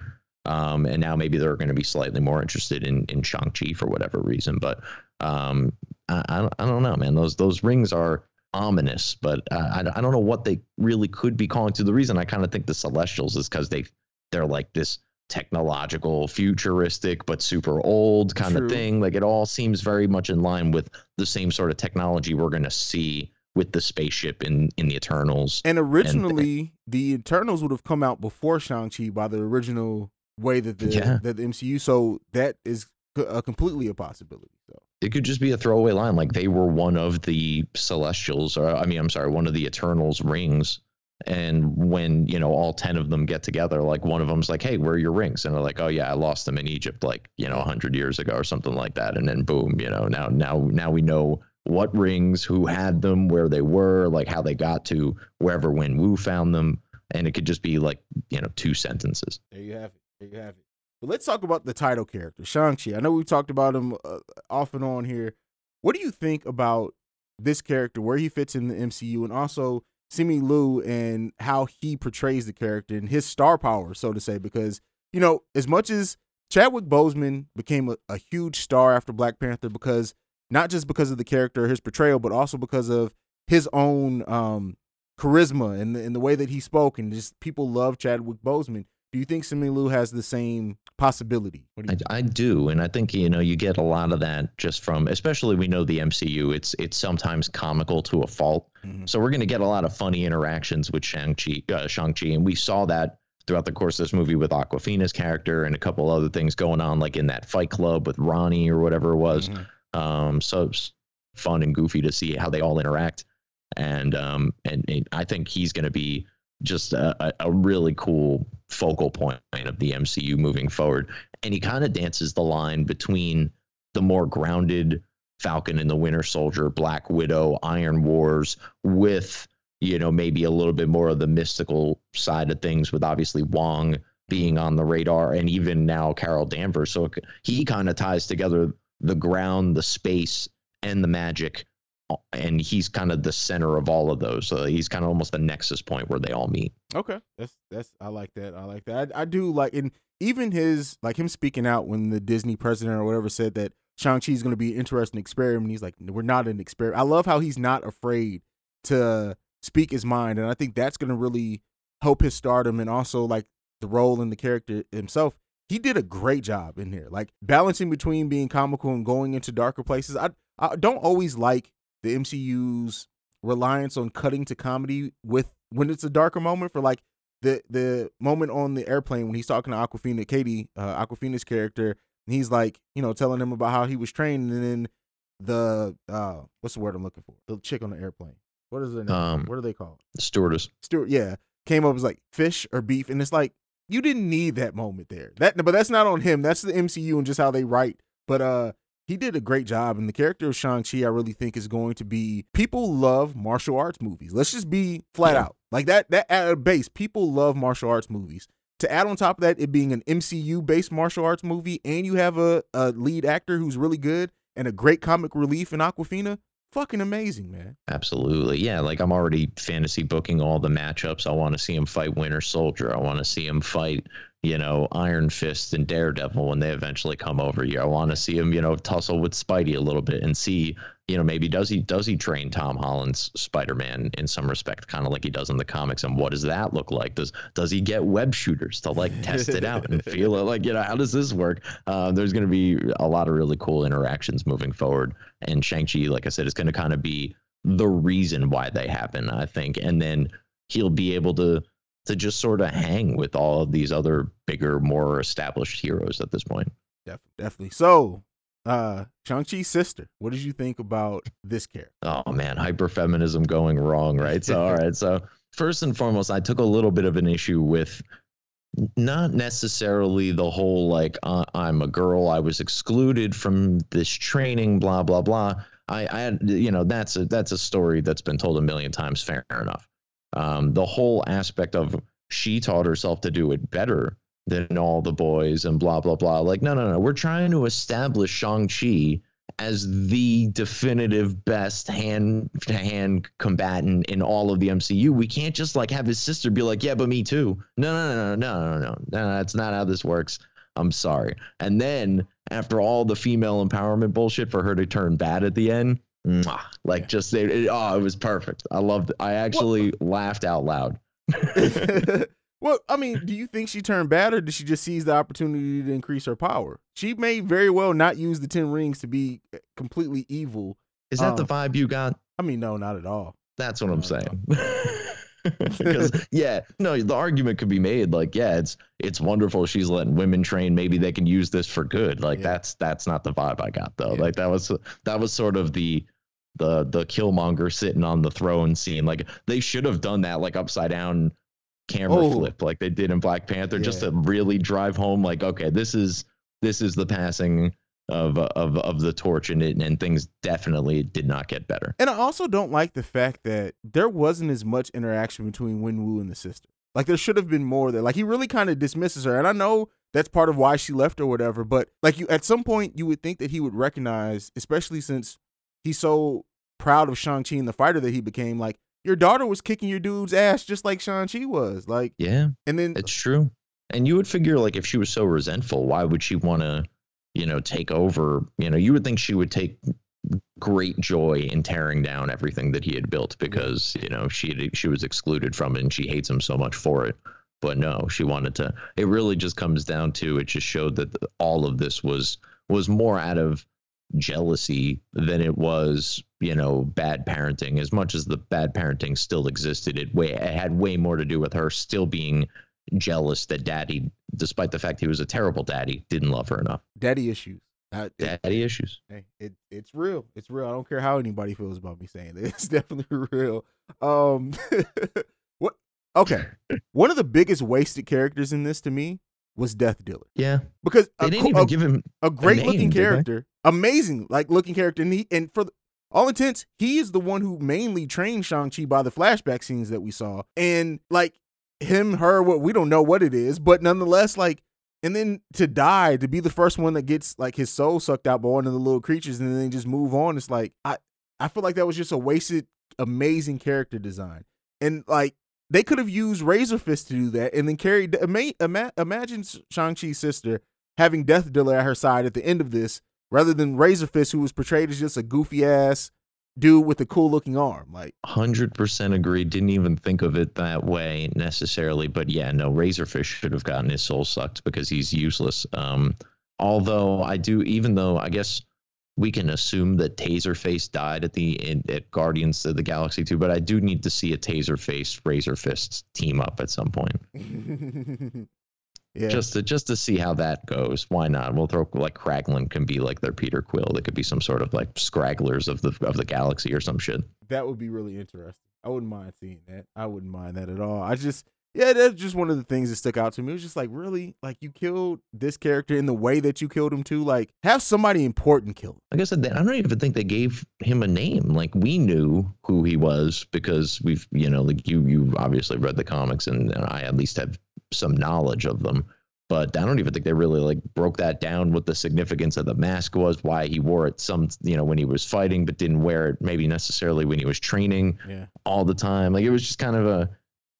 Um, and now maybe they're going to be slightly more interested in in Shang Chi for whatever reason. But um, I, I don't I don't know, man. Those those rings are ominous, but I I don't know what they really could be calling to. The reason I kind of think the Celestials is because they they're like this technological, futuristic, but super old kind True. of thing. Like it all seems very much in line with the same sort of technology we're going to see with the spaceship in in the Eternals. And originally, the Eternals would have come out before Shang-Chi by the original way that the Yeah. that the MCU. So that is a uh, completely a possibility. So it could just be a throwaway line like they were one of the celestials or i mean i'm sorry one of the eternals rings and when you know all 10 of them get together like one of them's like hey where are your rings and they're like oh yeah i lost them in egypt like you know 100 years ago or something like that and then boom you know now now now we know what rings who had them where they were like how they got to wherever Wenwu found them and it could just be like you know two sentences There you have it. There you have it. But let's talk about the title character, Shang-Chi. I know we've talked about him uh, off and on here. What do you think about this character, where he fits in the MCU, and also Simu Liu and how he portrays the character and his star power, so to say? Because, you know, as much as Chadwick Boseman became a, a huge star after Black Panther, because not just because of the character, his portrayal, but also because of his own um, charisma and the, and the way that he spoke, and just people love Chadwick Boseman Do you think Simu Liu has the same possibility? What do you I, I do, and I think you know you get a lot of that just from, especially we know the MCU. It's it's sometimes comical to a fault, Mhm. so we're going to get a lot of funny interactions with Shang Chi, uh, Shang Chi, and we saw that throughout the course of this movie with Awkwafina's character and a couple other things going on, like in that Fight Club with Ronnie or whatever it was. Mhm. Um, so it's fun and goofy to see how they all interact, and um, and, and I think he's going to be just a, a- really cool focal point of the MCU moving forward. And he kind of dances the line between the more grounded Falcon and the Winter Soldier, Black Widow, Iron Wars, with you know maybe a little bit more of the mystical side of things, with obviously Wong being on the radar, and even now Carol Danvers. So he kind of ties together the ground, the space, and the magic. And he's kind of the center of all of those. So he's kind of almost the nexus point where they all meet. Okay, that's that's I like that. I like that. I, I do like, and even his like him speaking out when the Disney president or whatever said that Shang Chi is going to be an interesting experiment. He's like, we're not an experiment. I love how he's not afraid to speak his mind, and I think that's going to really help his stardom and also like the role and the character himself. He did a great job in here, like balancing between being comical and going into darker places. I I don't always like the MCU's reliance on cutting to comedy with when it's a darker moment for like the the moment on the airplane when he's talking to Awkwafina, Katie, uh, Awkwafina's character, and he's like, you know, telling him about how he was trained, and then the uh, what's the word I'm looking for? The chick on the airplane. What is their name? Um, what are they called? Stewardess. Steward. yeah, came up as like fish or beef, and it's like you didn't need that moment there. That, but that's not on him. That's the MCU and just how they write. But uh, he did a great job, and the character of Shang Chi, I really think is going to be. People love martial arts movies. Let's just be flat Yeah. out like that. That at a base, people love martial arts movies. To add on top of that, it being an MCU based martial arts movie, and you have a, a lead actor who's really good and a great comic relief in Awkwafina, fucking amazing, man. Absolutely. Yeah. Like I'm already fantasy booking all the matchups. I want to see him fight Winter Soldier. I want to see him fight, you know, Iron Fist and Daredevil when they eventually come over here. I want to see him, you know, tussle with Spidey a little bit and see, you know, maybe does he does he train Tom Holland's Spider-Man in some respect, kind of like he does in the comics, and what does that look like? Does does he get web shooters to like test it out and feel it? Like, you know, how does this work? Uh, there's going to be a lot of really cool interactions moving forward, and Shang Chi, like I said, is going to kind of be the reason why they happen, I think, and then he'll be able to to just sort of hang with all of these other bigger, more established heroes at this point. Def- definitely. So, uh, Shang Chi's sister. What did you think about this character? Oh man, hyperfeminism going wrong, right? So all right, so first and foremost, I took a little bit of an issue with not necessarily the whole like uh, I'm a girl, I was excluded from this training, blah blah blah. I, I had, you know, that's a that's a story that's been told a million times. Fair enough. Um, the whole aspect of she taught herself to do it better than all the boys and blah blah blah. Like, no, no, no. We're trying to establish Shang Chi as the definitive best hand to hand combatant in all of the MCU. We can't just like have his sister be like, yeah, but me too. No, no, no, no, no, no, no. no that's not how this works. I'm sorry. And then after all the female empowerment bullshit for her to turn bad at the end, mwah, like Yeah. just it, it- oh, it was perfect. I loved it. I actually laughed out loud. well, I mean, do you think she turned bad or did she just seize the opportunity to increase her power? She may very well not use the 10 rings to be eh, completely evil. Is that the Um, vibe you got? I mean, no, not at all. That's what I'm saying. Because yeah, no, the argument could be made like, yeah, it's it's wonderful she's letting women train. Maybe they can use this for good. Like Yeah. that's that's not the vibe I got though. Yeah. Like that was that was sort of the the the Killmonger sitting on the throne scene. Like they should have done that like upside down camera Oh. flip like they did in Black Panther, just to really drive home like, okay, this is this is the passing of of of the torch and it and things definitely did not get better. And I also don't like the fact that there wasn't as much interaction between Wenwu and the sister. Like there should have been more there. Like he really kind of dismisses her, and I know that's part of why she left or whatever. But like you, at some point, you would think that he would recognize, especially since he's so proud of Shang Chi and the fighter that he became. Like your daughter was kicking your dude's ass just like Shang Chi was. Like, Yeah. and then It's true. And you would figure like if she was so resentful, why would she want to, you know, take over? You know, you would think she would take great joy in tearing down everything that he had built because, you know, she had, she was excluded from it and she hates him so much for it. but no, she wanted to. It really just comes down to it. Just showed that all of this was was more out of jealousy than it was, you know, bad parenting. As much as the bad parenting still existed, it way it had way more to do with her still being jealous that daddy, despite the fact he was a terrible daddy, didn't love her enough. Daddy issues. Uh, it- Daddy issues. Hey, it it's real. It's real. I don't care how anybody feels about me saying it. It's definitely real. Um what okay. One of the biggest wasted characters in this to me was Death Dealer. Yeah, Because they a, didn't even a, give him. a great name, looking character, amazing like looking character, and he and for the, all intents, he is the one who mainly trained Shang Chi by the flashback scenes that we saw, and like him, her, what we don't know what it is, but nonetheless, like, and then to die, to be the first one that gets like his soul sucked out by one of the little creatures, and then just move on. It's like I, I feel like that was just a wasted, amazing character design, and like. They could have used Razor Fist to do that, and then carried. Ima- ima- imagine Shang Chi's sister having Death Dealer at her side at the end of this, rather than Razor Fist, who was portrayed as just a goofy ass dude with a cool looking arm. Like, Hundred percent agree. Didn't even think of it that way necessarily, but yeah, no. Razor Fist should have gotten his soul sucked because he's useless. Um, although I do, even though I guess we can assume that Taserface died at the in, at Guardians of the Galaxy 2, but I do need to see a Taserface Razor Fist team up at some point, yeah, just to just to see how that goes. Why not? We'll throw like Kraglin can be like their Peter Quill. They could be some sort of like scragglers of the of the galaxy or some shit. that would be really interesting. I wouldn't mind seeing that. I wouldn't mind that at all. I just, yeah, that's just one of the things that stuck out to me. It was just like, really, like you killed this character in the way that you killed him too. Like, have somebody important kill him. like I said, I don't even think they gave him a name. Like we knew who he was because we've, you know, like you, you obviously read the comics, and, and I at least have some knowledge of them. But I don't even think they really like broke that down. What the significance of the mask was, why he wore it some, you know, when he was fighting, but didn't wear it maybe necessarily when he was training Yeah, all the time. Like it was just kind of a,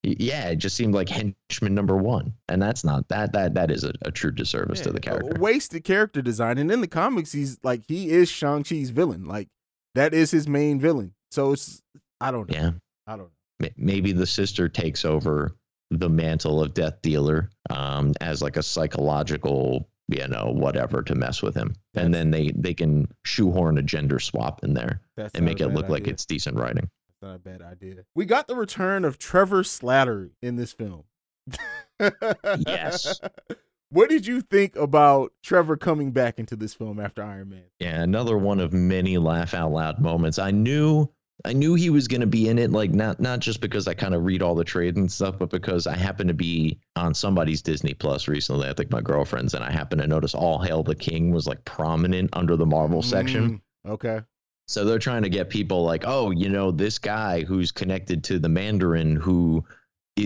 yeah, it just seemed like henchman number one, and that's not that that that is a, a true disservice to the character. Wasted character design. And in the comics, he's like he is Shang Chi's villain. Like that is his main villain. So it's I don't know. Yeah. I don't know. Maybe the sister takes over the mantle of death dealer um, as like a psychological you know whatever to mess with him and then they they can shoehorn a gender swap in there and make it look like it's decent writing That's not a bad idea. We got the return of Trevor Slattery in this film. Yes. What did you think about Trevor coming back into this film after Iron Man? yeah another one of many laugh out loud moments i knew i knew he was going to be in it like not not just because i kind of read all the trades and stuff but because i happened to be on somebody's disney plus recently i think my girlfriend's and i happened to notice all hail the king was like prominent under the marvel section Mm, Okay. So they're trying to get people like, oh, you know, this guy who's connected to the Mandarin, who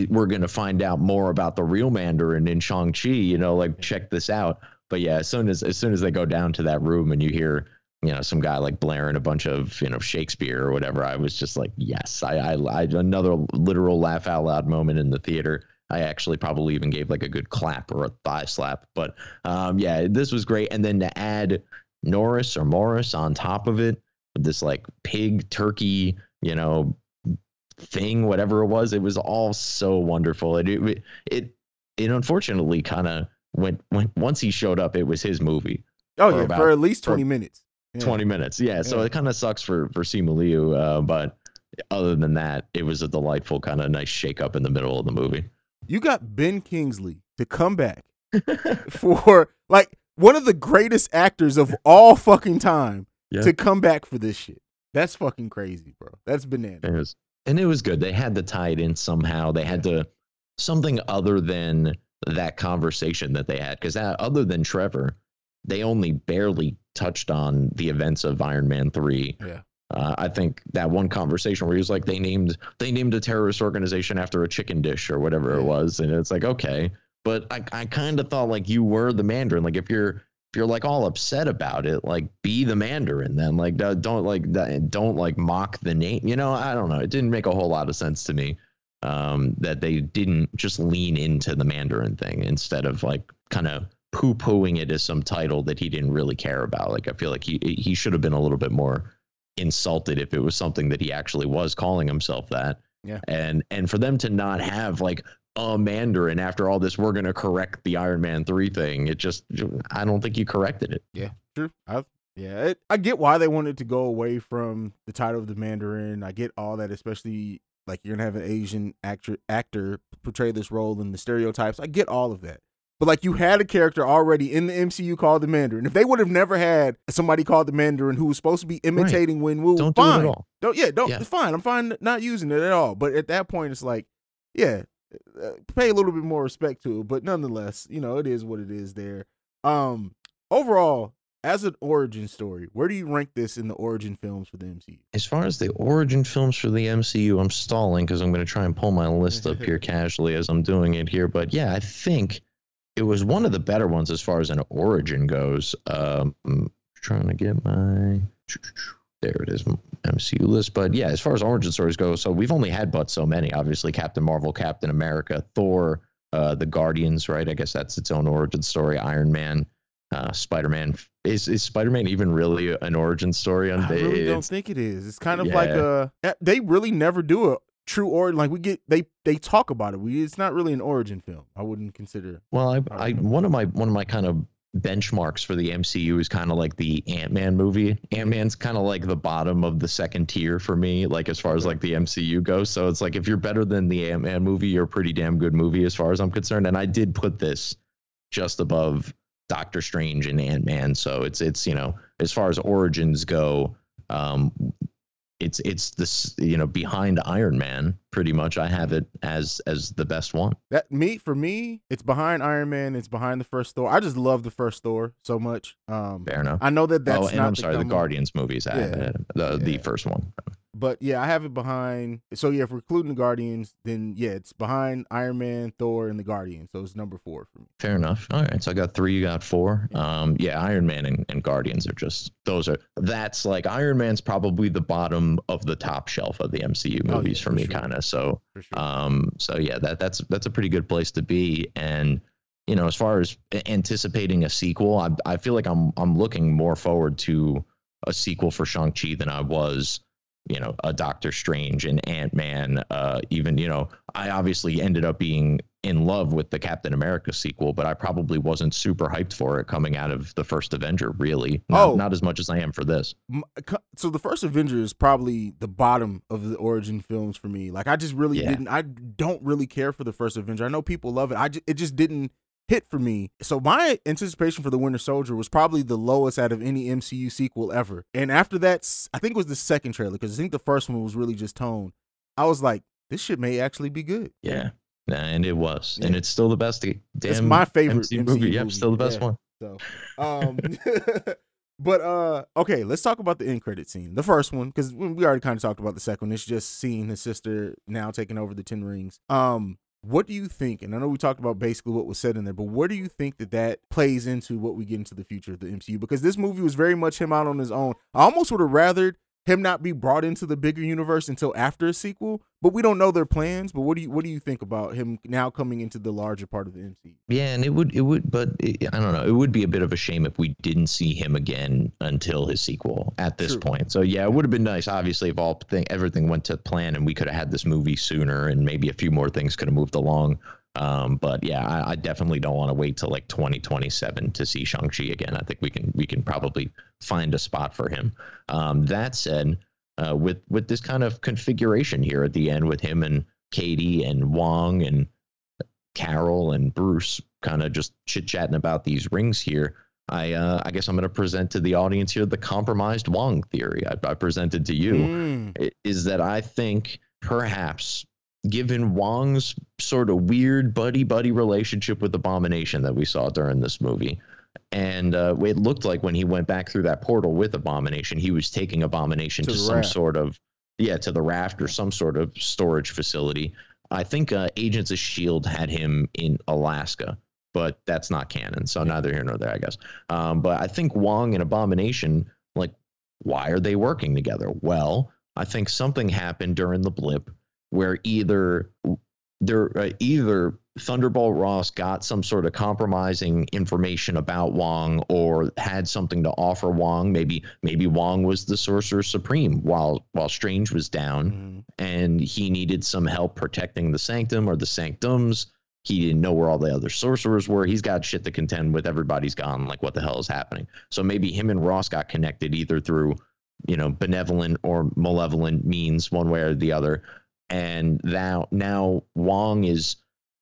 we're going to find out more about the real Mandarin in Shang Chi. You know, like check this out. But yeah, as soon as as soon as they go down to that room and you hear, you know, some guy like blaring a bunch of you know Shakespeare or whatever, I was just like, yes, I I, I another literal laugh out loud moment in the theater. I actually probably even gave like a good clap or a thigh slap. But um, yeah, this was great. And then to add Norris or Morris on top of it, this like pig turkey, you know, thing, whatever it was. It was all so wonderful. It it it, it unfortunately kind of went went once he showed up, it was his movie. Oh For yeah, about- for at least twenty minutes. Yeah. 20 minutes. Yeah. So it kind of sucks for for Simu Liu, uh, but other than that, it was a delightful kind of nice shake up in the middle of the movie. You got Ben Kingsley to come back for like one of the greatest actors of all fucking time Yeah. to come back for this shit. That's fucking crazy, bro. That's bananas. It was, and it was good. They had to tie it in somehow. They had to something other than that conversation that they had, because other than Trevor, they only barely touched on the events of Iron Man three. Yeah. Uh, I think that one conversation where he was like, they named they named a terrorist organization after a chicken dish or whatever it was, and it's like okay, but I I kind of thought like you were the Mandarin. Like if you're you're like all upset about it, like be the Mandarin then. Like don't don't, like don't like mock the name. You know, I don't know. It didn't make a whole lot of sense to me um, that they didn't just lean into the Mandarin thing instead of like kind of poo pooing it as some title that he didn't really care about. Like I feel like he he should have been a little bit more insulted if it was something that he actually was calling himself that. Yeah. And and for them to not have like a Mandarin after all this. We're going to correct the Iron Man 3 thing. It just, I don't think you corrected it. Yeah, true. I yeah, it, I get why they wanted to go away from the title of the Mandarin. I get all that, especially like you're gonna have an Asian actor actor portray this role and the stereotypes. I get all of that. But like you had a character already in the MCU called the Mandarin. If they would have never had somebody called the Mandarin who was supposed to be imitating right. Wenwu, don't fine. do it at all. Don't yeah, don't yeah. fine. I'm fine not using it at all. But at that point, it's like, yeah, pay a little bit more respect to it. But nonetheless, you know, it is what it is. There. Um, overall, as an origin story, where do you rank this in the origin films for the MCU? As far as the origin films for the MCU, I'm stalling because I'm going to try and pull my list up here casually as I'm doing it here. But yeah, I think it was one of the better ones as far as an origin goes. Um, I'm trying to get my there it is MCU list. But yeah, as far as origin stories go, so we've only had but so many. Obviously, Captain Marvel, Captain America, Thor, uh, the Guardians, right? I guess that's its own origin story. Iron Man uh, Spider-Man. Is is Spider-Man even really an origin story? On I really don't think it is. It's kind of yeah. like a they really never do a true origin. Like we get they they talk about it. We it's not really an origin film. I wouldn't consider. Well, I I one of my one of my kind of benchmarks for the MCU is kind of like the Ant-Man movie. Ant-Man's kind of like the bottom of the second tier for me, like as far as like the MCU goes. So it's like if you're better than the Ant-Man movie, you're a pretty damn good movie as far as I'm concerned. And I did put this just above Doctor Strange and Ant Man. So it's it's you know as far as origins go, um, it's it's this you know behind Iron Man pretty much. I have it as as the best one. That me for me, it's behind Iron Man. It's behind the first Thor. I just love the first Thor so much. Um, Fair enough. I know that that's. Oh, and I'm sorry, the Guardians movies. I yeah. the yeah. the first one but yeah, I have it behind. So yeah, if we're including the Guardians, then yeah, it's behind Iron Man, Thor, and the Guardians. So it's number four for me. Fair enough. All right, so I got three. You got four. Um, yeah, Iron Man and, and Guardians are just those are that's like Iron Man's probably the bottom of the top shelf of the MCU movies oh, yeah, for, for, me, sure. kind of. So, sure. um, so yeah, that that's that's a pretty good place to be. And you know, as far as anticipating a sequel, I I feel like I'm I'm looking more forward to a sequel for Shang Chi than I was you know a Doctor Strange and Ant Man. Uh, even you know, I obviously ended up being in love with the Captain America sequel, but I probably wasn't super hyped for it coming out of the first Avenger. Really, not, oh, not as much as I am for this. So the first Avenger is probably the bottom of the origin films for me. Like I just really yeah. didn't. I don't really care for the first Avenger. I know people love it. I just, it just didn't hit for me. So my anticipation for the Winter Soldier was probably the lowest out of any MCU sequel ever. And after that, I think it was the second trailer because I think the first one was really just tone. I was like, this shit may actually be good. Yeah, and it was, yeah. and it's still the best. Damn, it's my favorite MCU, MCU movie. Yep, still the best yeah. one. So, um, but uh, okay, let's talk about the end credit scene. The first one, because we already kind of talked about the second one. It's just seeing his sister now taking over the Ten Rings. Um, what do you think? And I know we talked about basically what was said in there, but what do you think that that plays into what we get into the future of the MCU? Because this movie was very much him out on his own. I almost would have rathered him not be brought into the bigger universe until after a sequel. But we don't know their plans. But what do you what do you think about him now coming into the larger part of the MCU? Yeah, and it would it would, but it, I don't know. It would be a bit of a shame if we didn't see him again until his sequel at this True. point. So yeah, it would have been nice. Obviously, if all thing everything went to plan and we could have had this movie sooner, and maybe a few more things could have moved along. Um, but yeah, I, I definitely don't want to wait till like 2027 to see Shang Chi again. I think we can we can probably find a spot for him. Um, that said uh, with with this kind of configuration here at the end with him and Katie and Wong and Carol and Bruce kind of just chit chatting about these rings here. I uh, I guess I'm going to present to the audience here the compromised Wong theory I, I presented to you mm. is that I think perhaps given Wong's sort of weird buddy buddy relationship with Abomination that we saw during this movie, and uh, it looked like when he went back through that portal with Abomination, he was taking Abomination to, to some raft. sort of yeah to the raft or some sort of storage facility. I think uh, Agents of Shield had him in Alaska, but that's not canon, so neither here nor there, I guess. Um, but I think Wong and Abomination, like, why are they working together? Well, I think something happened during the blip where either they're uh, either Thunderbolt Ross got some sort of compromising information about Wong or had something to offer Wong. Maybe maybe Wong was the Sorcerer Supreme while while Strange was down Mhm. and he needed some help protecting the sanctum or the sanctums. He didn't know where all the other sorcerers were. He's got shit to contend with. Everybody's gone. Like, what the hell is happening? So maybe him and Ross got connected either through, you know, benevolent or malevolent means, one way or the other. And now, now Wong is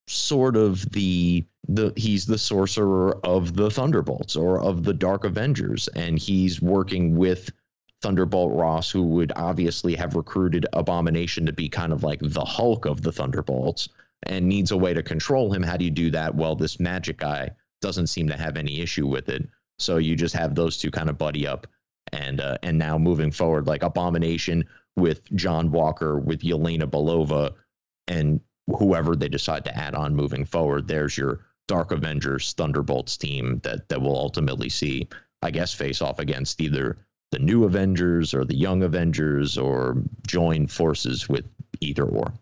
sort of the the he's the sorcerer of the Thunderbolts or of the Dark Avengers, and he's working with Thunderbolt Ross, who would obviously have recruited Abomination to be kind of like the Hulk of the Thunderbolts and needs a way to control him. How do you do that? Well, this magic guy doesn't seem to have any issue with it. So you just have those two kind of buddy up. And uh, and now moving forward, like Abomination with John Walker, with Yelena Belova, and whoever they decide to add on moving forward, there's your Dark Avengers Thunderbolts team that that will ultimately see, I guess, face off against either the new Avengers or the young Avengers or join forces with either or.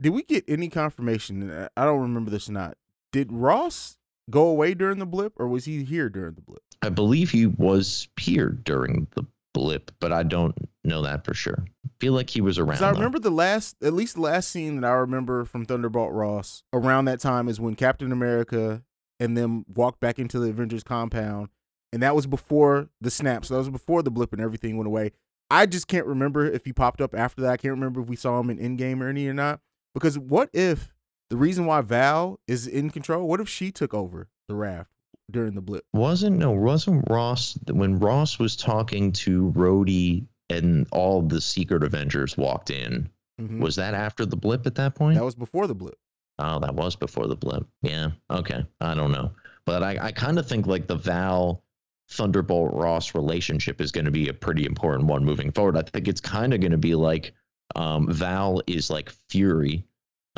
Did we get any confirmation? Uh, I don't remember this or not. Did Ross go away during the blip, or was he here during the blip? I believe he was here during the blip, but I don't know that for sure. feel like he was around. I though. remember the last, at least the last scene that I remember from Thunderbolt Ross around that time is when Captain America and them walked back into the Avengers compound, and that was before the snap. So that was before the blip and everything went away. I just can't remember if he popped up after that. I can't remember if we saw him in Endgame or any or not. Because what if the reason why Val is in control? What if she took over the raft during the blip? wasn't no wasn't Ross when Ross was talking to Rhodey and all the secret Avengers walked in. Mhm. Was that after the blip at that point? That was before the blip. Oh, that was before the blip. Yeah. Okay. I don't know. But I, I kind of think like the Val Thunderbolt Ross relationship is going to be a pretty important one moving forward. I think it's kind of going to be like um, Val is like Fury,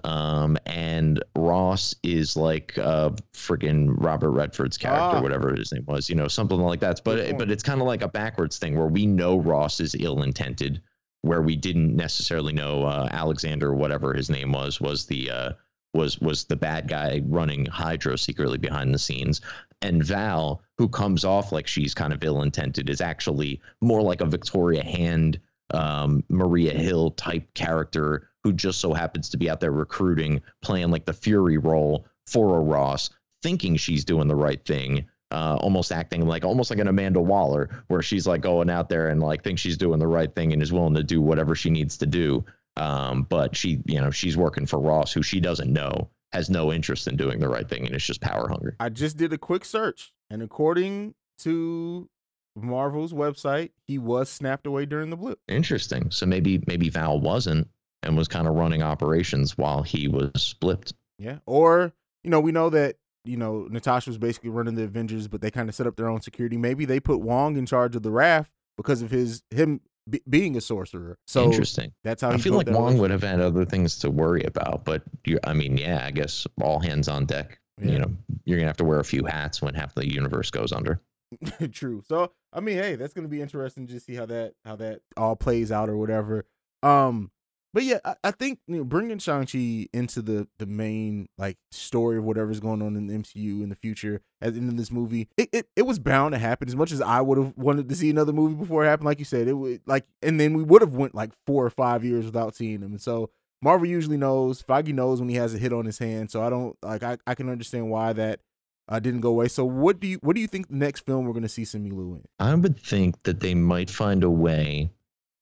um, and Ross is like uh, friggin' Robert Redford's character, Ah. whatever his name was, you know, something like that. But but it's kind of like a backwards thing where we know Ross is ill intended, where we didn't necessarily know uh, Alexander, whatever his name was, was the uh, was was the bad guy running Hydra secretly behind the scenes. And Val, who comes off like she's kind of ill intended, is actually more like a Victoria Hand, um, Maria Hill type character who just so happens to be out there recruiting, playing like the Fury role for a Ross, thinking she's doing the right thing. Uh, almost acting like almost like an Amanda Waller, where she's like going out there and like thinks she's doing the right thing and is willing to do whatever she needs to do. Um, but she, you know, she's working for Ross, who she doesn't know, has no interest in doing the right thing, and is just power hungry. I just did a quick search, and according to Marvel's website, he was snapped away during the blip. Interesting. So maybe maybe Val wasn't and was kind of running operations while he was blipped. Yeah. Or, you know, we know that, you know, Natasha was basically running the Avengers, but they kind of set up their own security. Maybe they put Wong in charge of the raft because of his him be- being a sorcerer. So Interesting. that's how I feel like Wong would have had other things to worry about, but you, I mean, yeah, I guess all hands on deck. Yeah. You know, you're gonna have to wear a few hats when half the universe goes under. True. So I mean, hey, that's gonna be interesting to see how that how that all plays out or whatever. Um, but yeah, I, I think you know, bringing Shang Chi into the the main like story of whatever's going on in the MCU in the future, as in this movie, it, it it was bound to happen. As much as I would have wanted to see another movie before it happened, like you said, it would like, and then we would have went like four or five years without seeing him. And so Marvel usually knows, Feige knows when he has a hit on his hand. So I don't like I, I can understand why that uh, didn't go away. So what do you what do you think the next film we're gonna see Simu Liu in? I would think that they might find a way,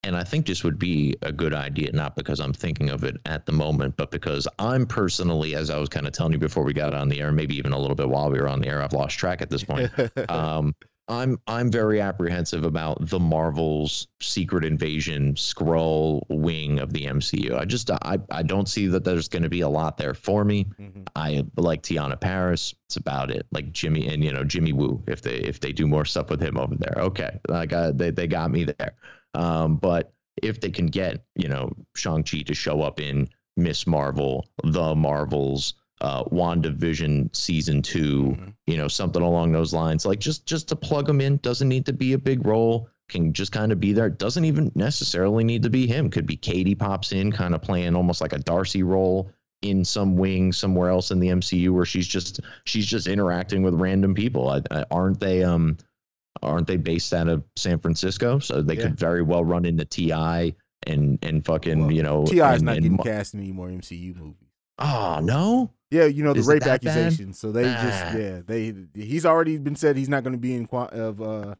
and I think this would be a good idea, not because I'm thinking of it at the moment, but because I'm personally, as I was kind of telling you before we got on the air, maybe even a little bit while we were on the air, I've lost track at this point. um, I'm I'm very apprehensive about the Marvel's Secret Invasion Skrull wing of the MCU. I just I I don't see that there's going to be a lot there for me. Mhm. I like Teyonah Parris. It's about it. Like Jimmy and you know Jimmy Woo. If they if they do more stuff with him over there, okay. Like uh, they they got me there. Um, but if they can get you know Shang Chi to show up in Miss Marvel, The Marvels, uh, WandaVision season 2 Mhm. you know something along those lines. Like just just to plug them in. Doesn't need to be a big role. Can just kind of be there. Doesn't even necessarily need to be him. Could be Katie pops in, kind of playing almost like a Darcy role in some wing somewhere else in the MCU where she's just she's just interacting with random people. I, I, aren't they um aren't they based out of San Francisco? So they Yeah. could very well run into Ti and and fucking Well, you know Ti is not and getting cast in any more MCU movies. Oh no, Yeah, you know the Is rape that bad? accusations. So they just Ah. yeah they he's already been said he's not going to be in qua- of uh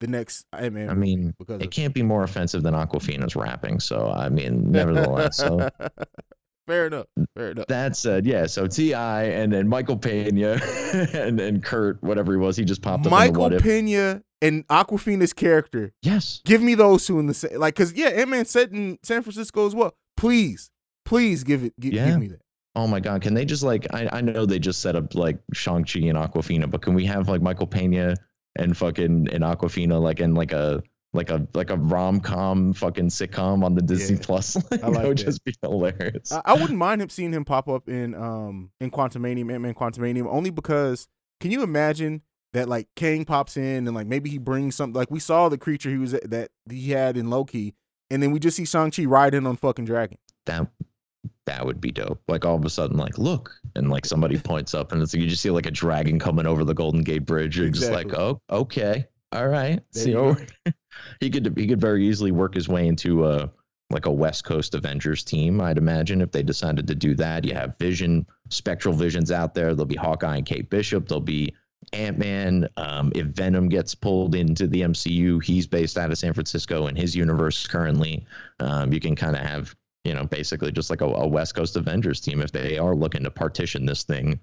the next I mean, I mean because it of, can't be more offensive than Awkwafina's rapping. So I mean, nevertheless, so fair enough. Fair enough. that said, yeah. So Ti and then Michael Pena and and Kurt, whatever he was, he just popped up. Michael. Pena and Awkwafina's character. Yes, Give me those two in the same like because yeah, Ant Man set in San Francisco as well. Please, please give it. Give, Yeah. give me that. Oh my god, can they just like I, I know they just set up like Shang-Chi and Awkwafina, but can we have like Michael Pena and fucking and Awkwafina like in like a like a like a rom com fucking sitcom on the Disney Yeah. Plus? Like, I like that would just be hilarious. I, I wouldn't mind him seeing him pop up in um in Quantumania, Ant Man Quantumania, only because can you imagine that like Kang pops in and like maybe he brings something like we saw the creature he was that he had in Loki, and then we just see Shang Chi ride in on fucking dragon. that that would be dope. Like all of a sudden, like look, and like somebody points up, and it's like you just see like a dragon coming over the Golden Gate Bridge. You're just like, oh, okay, all right. There See, oh, he could he could very easily work his way into a like a West Coast Avengers team. I'd imagine if they decided to do that. You have Vision, Spectral Visions out there. There'll be Hawkeye and Kate Bishop. There'll be Ant Man. Um, if Venom gets pulled into the MCU, he's based out of San Francisco in his universe currently. Um, you can kind of have you know, basically just like a, a West Coast Avengers team. If they are looking to partition this thing,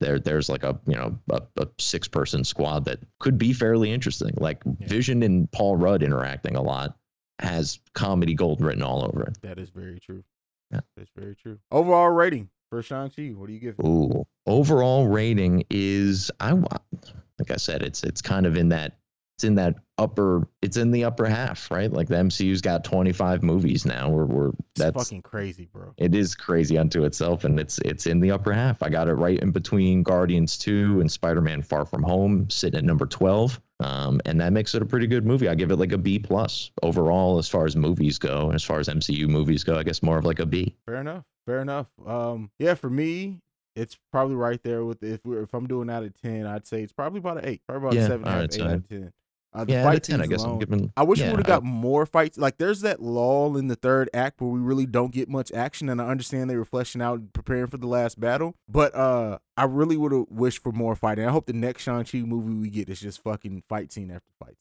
there there's like a you know a, a six person squad that could be fairly interesting. Like Yeah. Vision and Paul Rudd interacting a lot has comedy gold written all over it. That is very true. Yeah. That's very true. Overall rating for Shang Chi, what do you give? it? Ooh, overall rating is I like I said, it's it's kind of in that it's in that upper it's in the upper half, right? Like the MCU's got 25 movies now. We're we're It's that's fucking crazy, bro. it is crazy unto itself and it's it's in the upper half i got it right in between guardians 2 and spider-man far from home sitting at number 12 um, and that makes it a pretty good movie i give it like a b plus overall as far as movies go and as far as mcu movies go i guess more of like a b Fair enough. Fair enough. Um, yeah, for me, it's probably right there with if we're if I'm doing out of ten, I'd say it's probably about an eight, probably about Yeah, a seven, and a half, alright, eight so out of ten. Uh, the yeah fight of 10 i guess i'm giving I wish yeah, we would have I- got more fights. Like there's that lull in the third act where we really don't get much action, and I understand they were fleshing out and preparing for the last battle. But uh I really would have wished for more fighting. I hope the next Shang Chi movie we get is just fucking fight scene after fight.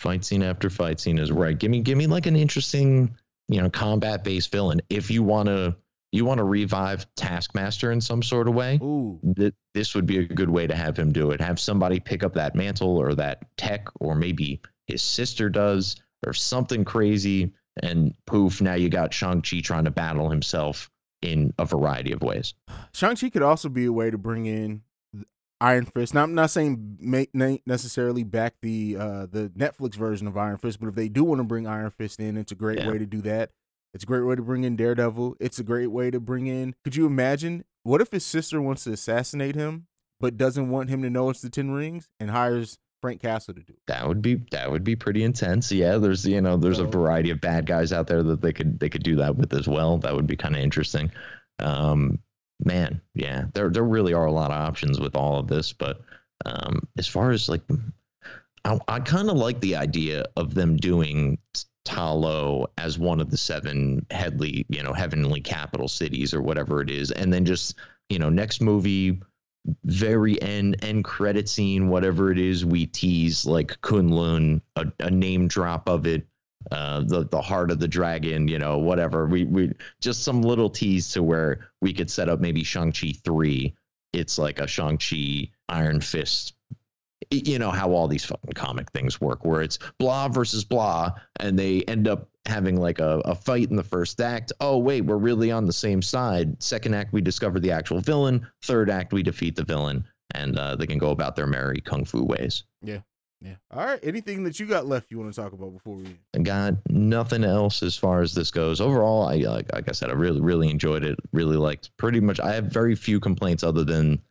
fight scene after fight scene is right give me give me like an interesting you know combat based villain if you want to you want to revive taskmaster in some sort of way Ooh, th- this would be a good way to have him do it. Have somebody pick up that mantle or that tech, or maybe his sister does, or something crazy. And poof, now you got Shang-Chi trying to battle himself in a variety of ways. Shang Chi could also be a way to bring in Iron Fist. Now I'm not saying make necessarily back the uh the Netflix version of Iron Fist, but if they do want to bring Iron Fist in, it's a great Yeah. way to do that. It's a great way to bring in Daredevil. It's a great way to bring in. Could you imagine? What if his sister wants to assassinate him, but doesn't want him to know it's the Ten Rings, and hires Frank Castle to do it? That would be that would be pretty intense. Yeah, there's you know there's a variety of bad guys out there that they could they could do that with as well. That would be kind of interesting. Um, man, yeah, there there really are a lot of options with all of this. But um, as far as like, I, I kind of like the idea of them doing Ta Lo as one of the seven headly, you know, heavenly capital cities or whatever it is, and then just you know next movie very end end credit scene, whatever it is, we tease like Kunlun, a, a name drop of it, uh, the the heart of the dragon, you know, whatever. We we just some little tease to where we could set up maybe Shang Chi three. It's like a Shang Chi Iron Fist. You know how all these fucking comic things work, where it's blah versus blah, and they end up having like a, a fight in the first act. Oh, wait, we're really on the same side. Second act, we discover the actual villain. Third act, we defeat the villain, and uh, they can go about their merry kung fu ways. Yeah. Yeah. All right. Anything that you got left you want to talk about before we? I got nothing else as far as this goes. Overall, I like, like I said, I really, really enjoyed it. Really liked pretty much. I have very few complaints other than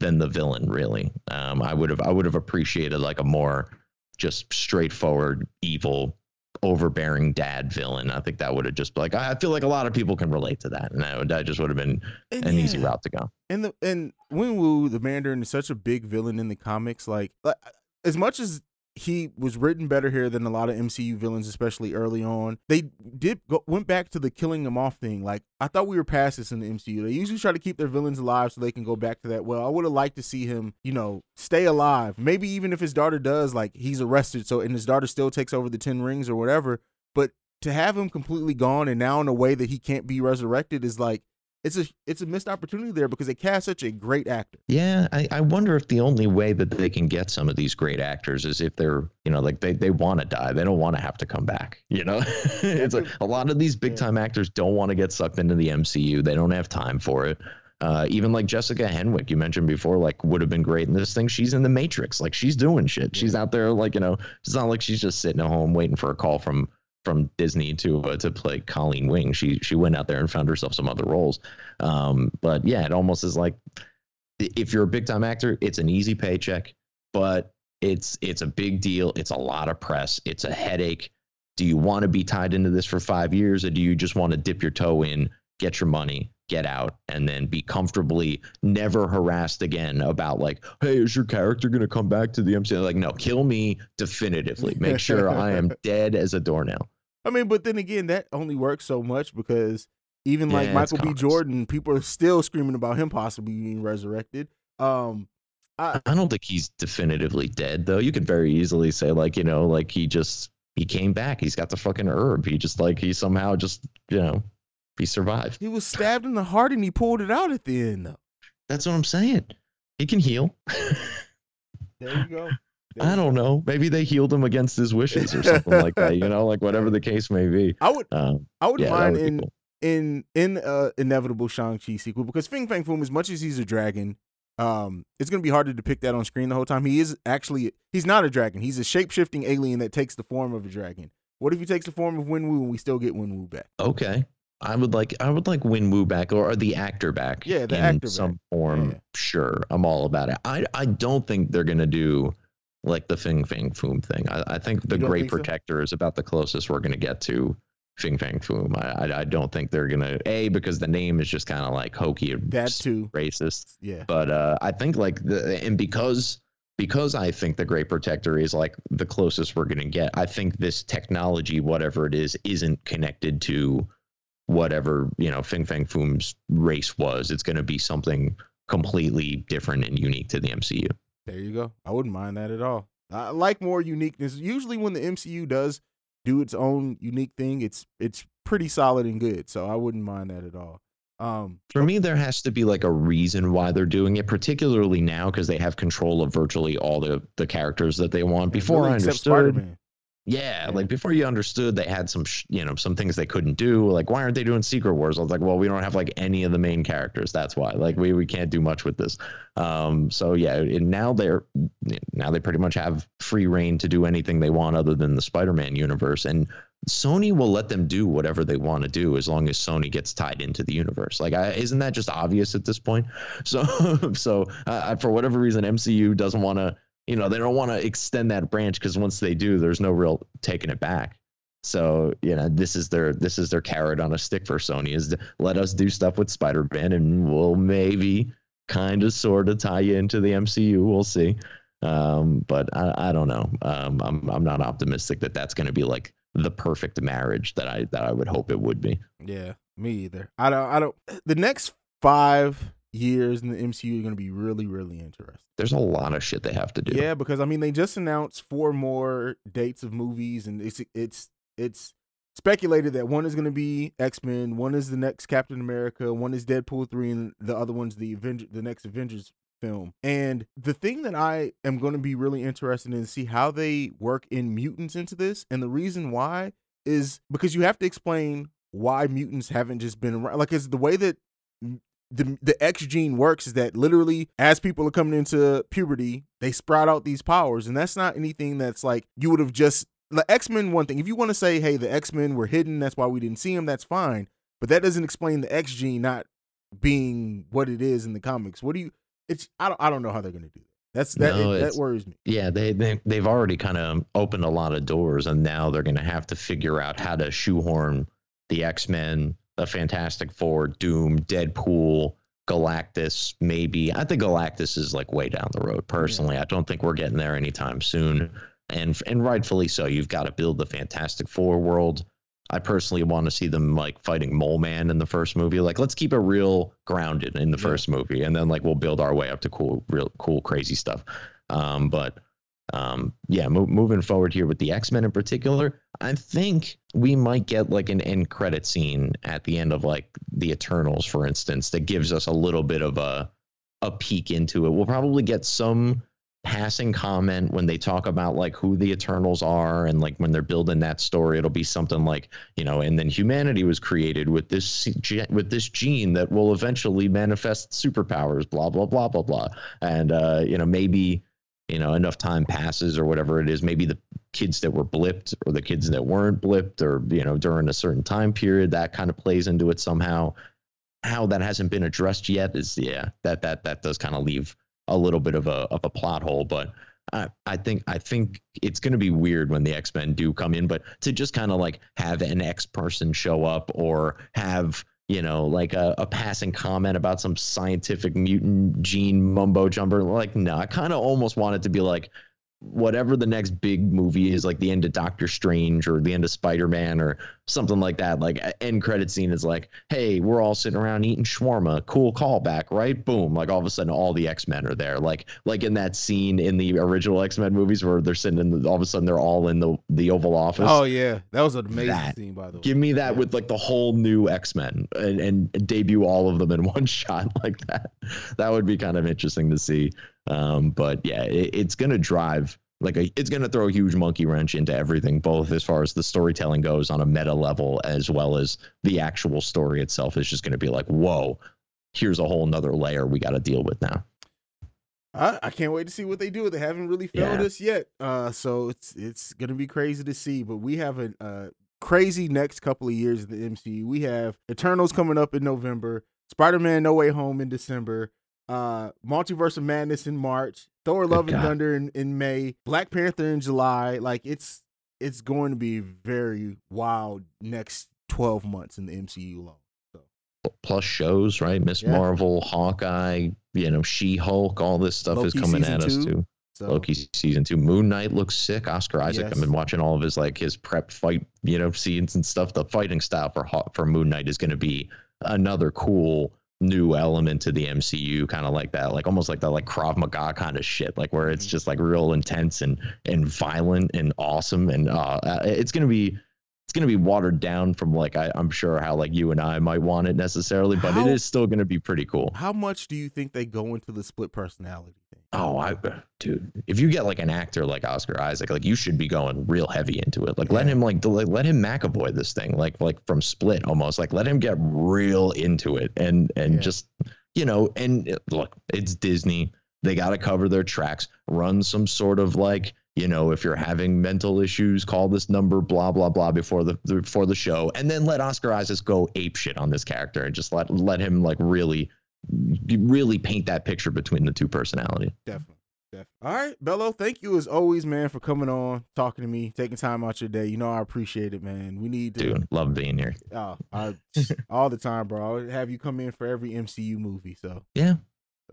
than the villain. Really, um, I would have I would have appreciated like a more just straightforward evil overbearing dad villain. I think that would have just like I feel like a lot of people can relate to that, and that, would, that just would have been And an easy route to go. And the and Wenwu, the Mandarin, is such a big villain in the comics. Like, like as much as he was written better here than a lot of MCU villains, especially early on. They did go, went back to the killing them off thing. Like I thought we were past this in the MCU. They usually try to keep their villains alive so they can go back to that. Well, I would have liked to see him, you know, stay alive. Maybe even if his daughter does, like he's arrested, so and his daughter still takes over the Ten Rings or whatever. But to have him completely gone and now in a way that he can't be resurrected is like it's a it's a missed opportunity there because they cast such a great actor. Yeah, I, I wonder if the only way that they can get some of these great actors is if they're, you know, like they, they want to die. They don't want to have to come back. You know, it's like a lot of these big time actors don't want to get sucked into the MCU. They don't have time for it. Uh, even like Jessica Henwick, you mentioned before, like would have been great in this thing. She's in the Matrix, like she's doing shit. She's out there, like you know, it's not like she's just sitting at home waiting for a call from from Disney to uh, to play Colleen Wing. She she went out there and found herself some other roles. Um, but yeah, it almost is like if you're a big time actor, it's an easy paycheck, but it's it's a big deal. It's a lot of press. It's a headache. Do you want to be tied into this for five years, or do you just want to dip your toe in, get your money, get out, and then be comfortably never harassed again about like, hey, is your character gonna come back to the MCU? Like, no, kill me definitively. Make sure I am dead as a doornail. I mean, but then again, that only works so much because even like Yeah, it's Michael B. Jordan, people are still screaming about him possibly being resurrected. Um, I, I don't think he's definitively dead though. You could very easily say like, you know, like he just he came back. He's got the fucking herb. He just like he somehow just, you know, he survived. he was stabbed in the heart and he pulled it out at the end. Though. That's what I'm saying. He can heal. There you go. I don't know. Maybe they healed him against his wishes or something like that, you know, like whatever the case may be. I would, Um, I wouldn't yeah, mind would in cool. in in uh inevitable Shang Chi sequel because Fing Fang Foom, as much as he's a dragon, um, it's gonna be hard to depict that on screen the whole time. He is actually he's not a dragon. He's a shape shifting alien that takes the form of a dragon. What if he takes the form of Wenwu and we still get Wenwu back? Okay. I would like I would like Wenwu back or, or the actor back. Yeah, the actor in actor some back. form. Yeah. Sure, I'm all about it. I I don't think they're gonna do like the Fing Fang Foom thing. I, I think the Great think so? Protector is about the closest we're gonna get to Fing Fang Foom. I I, I don't think they're gonna a because the name is just kind of like hokey and That too. racist. Yeah. But uh, I think like the and because because I think the Great Protector is like the closest we're gonna get. I think this technology, whatever it is, isn't connected to whatever you know Fing Fang Foom's race was. It's gonna be something completely different and unique to the MCU. There you go. I wouldn't mind that at all. I like more uniqueness. Usually when the MCU does do its own unique thing, it's it's pretty solid and good. So I wouldn't mind that at all. Um For me, there has to be like a reason why they're doing it, particularly now because they have control of virtually all the the characters that they want. Before really I understood. Yeah, Yeah. like before you understood, they had some, sh- you know, some things they couldn't do. Like, why aren't they doing Secret Wars? I was like, well, we don't have like any of the main characters. That's why. Like, we we can't do much with this. Um, so yeah, and now they're now they pretty much have free reign to do anything they want other than the Spider-Man universe, and Sony will let them do whatever they want to do as long as Sony gets tied into the universe. Like, I, isn't that just obvious at this point? So, so uh, for whatever reason, MCU doesn't want to you know they don't want to extend that branch because once they do there's no real taking it back. So you know this is their this is their carrot on a stick for sony is let us do stuff with spider-man and we'll maybe kind of sort of tie you into the mcu we'll see. Um, but I, I don't know. Um, I'm, I'm not optimistic that that's going to be like the perfect marriage that i that i would hope it would be. Yeah, me either. I don't I don't the next five years in the MCU are gonna be really, really interesting. there's a lot of shit they have to do Yeah, because I mean they just announced four more dates of movies, and it's it's it's speculated that one is going to be X Men, one is the next Captain America, one is Deadpool three, and the other one's the Avenger, the next Avengers film. And the thing that I am going to be really interested in is see how they work in mutants into this, and the reason why is because you have to explain why mutants haven't just been around. Like it's the way that the the X gene works is that literally as people are coming into puberty, they sprout out these powers, and that's not anything that's like you would have just the X Men. One thing, if you want to say, hey, the X Men were hidden, that's why we didn't see them. That's fine, but that doesn't explain the X gene not being what it is in the comics. What do you? It's I don't I don't know how they're gonna do that. That's that. No, it- that worries me. Yeah, they, they they've already kind of opened a lot of doors, and now they're going to have to figure out how to shoehorn the X Men, the Fantastic Four, Doom, Deadpool, Galactus. Maybe I think Galactus is like way down the road. Personally, I don't think we're getting there anytime soon, and and rightfully so. You've got to build the Fantastic Four world. I personally want to see them like fighting Mole Man in the first movie. Like, let's keep it real grounded in the Yeah. first movie, and then like we'll build our way up to cool, real cool, crazy stuff. Um, but um, yeah, mo- moving forward here with the X Men in particular, I think we might get like an end credit scene at the end of like the Eternals, for instance, that gives us a little bit of a a peek into it. We'll probably get some passing comment when they talk about like who the Eternals are and like when they're building that story. It'll be something like you know, and then humanity was created with this with this gene that will eventually manifest superpowers. Blah blah blah blah blah, and uh, you know maybe you know enough time passes or whatever it is maybe the kids that were blipped or the kids that weren't blipped or you know during a certain time period that kind of plays into it somehow. How that hasn't been addressed yet is yeah that that that does kind of leave a little bit of a of a plot hole but I, I think I think it's going to be weird when the X Men do come in, but to just kind of like have an X person show up or have you know like a, a passing comment about some scientific mutant gene mumbo jumper, like no, I kind of almost want it to be like whatever the next big movie is, like the end of Doctor Strange or the end of Spider Man or something like that. Like end credit scene is like, hey, we're all sitting around eating shawarma. Cool callback, right? Boom! Like all of a sudden, all the X Men are there. Like like in that scene in the original X Men movies where they're sitting in the, all of a sudden they're all in the the Oval Office. Oh yeah, that was an amazing That. scene by the way. Give me that Yeah. with like the whole new X Men and, and debut all of them in one shot like that. That would be kind of interesting to see. Um, but yeah, it, it's gonna drive like a, it's gonna throw a huge monkey wrench into everything, both as far as the storytelling goes on a meta level, as well as the actual story itself is just gonna be like, whoa, here's a whole nother layer we got to deal with now. I, I can't wait to see what they do. They haven't really failed Yeah. us yet, uh, so it's it's gonna be crazy to see. But we have a uh, crazy next couple of years of the MCU. We have Eternals coming up in November, Spider Man No Way Home in December, uh, Multiverse of Madness in March, Thor: Love and Thunder in, in May, Black Panther in July. Like it's it's going to be very wild next twelve months in the MCU alone. Plus shows, right? Miss Yeah. Marvel, Hawkeye, you know, She Hulk, all this stuff is coming at us two. too. So Loki season two. Moon Knight looks sick. Oscar Isaac. Yes. I've been watching all of his like his prep fight, you know, scenes and stuff. The fighting style for for Moon Knight is going to be another cool new element to the MCU, kind of like that, like almost like that like Krav Maga kind of shit, like where Mm-hmm. it's just like real intense and and violent and awesome, and uh, uh, it's gonna be. It's gonna be watered down from like I, I'm sure how like you and I might want it necessarily, but How- it is still gonna be pretty cool. how much do you think they go into the split personality? Oh, I, dude, if you get like an actor like Oscar Isaac, like you should be going real heavy into it. Like let him like let him McAvoy this thing, like like from Split almost. Like let him get real into it and and Yeah. just you know and uh, look, it's Disney. They got to cover their tracks. Run some sort of like you know if you're having mental issues, call this number, blah blah blah before the before the show, and then let Oscar Isaac go ape shit on this character and just let let him like really really paint that picture between the two personalities. Definitely. Definitely. All right, Bello, thank you as always, man, for coming on, talking to me, taking time out your day. You know I appreciate it, man. We need to Dude, love being here. Oh, I, all the time, bro. I'll have you come in for every MCU movie. So Yeah.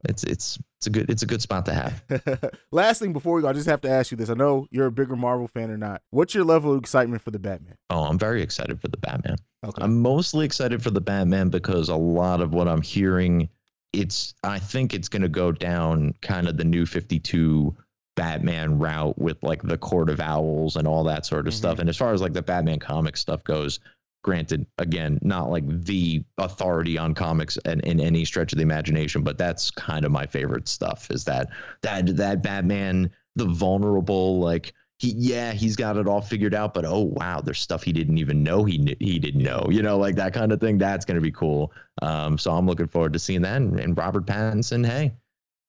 It's it's it's a good it's a good spot to have. last thing before we go, I just have to ask you this. I know you're a bigger Marvel fan or not. What's your level of excitement for the Batman? Oh, I'm very excited for the Batman. Okay. I'm mostly excited for the Batman because a lot of what I'm hearing, it's I think it's gonna go down kind of the new 52 Batman route with like the Court of Owls and all that sort of Mhm. stuff. And as far as like the Batman comic stuff goes, granted, again, not like the authority on comics and in any stretch of the imagination, but that's kind of my favorite stuff. Is that that that Batman, the vulnerable, like he yeah he's got it all figured out, but oh wow, there's stuff he didn't even know he kn- he didn't know, you know, like that kind of thing. That's gonna be cool. Um, so I'm looking forward to seeing that. And, and Robert Pattinson, hey.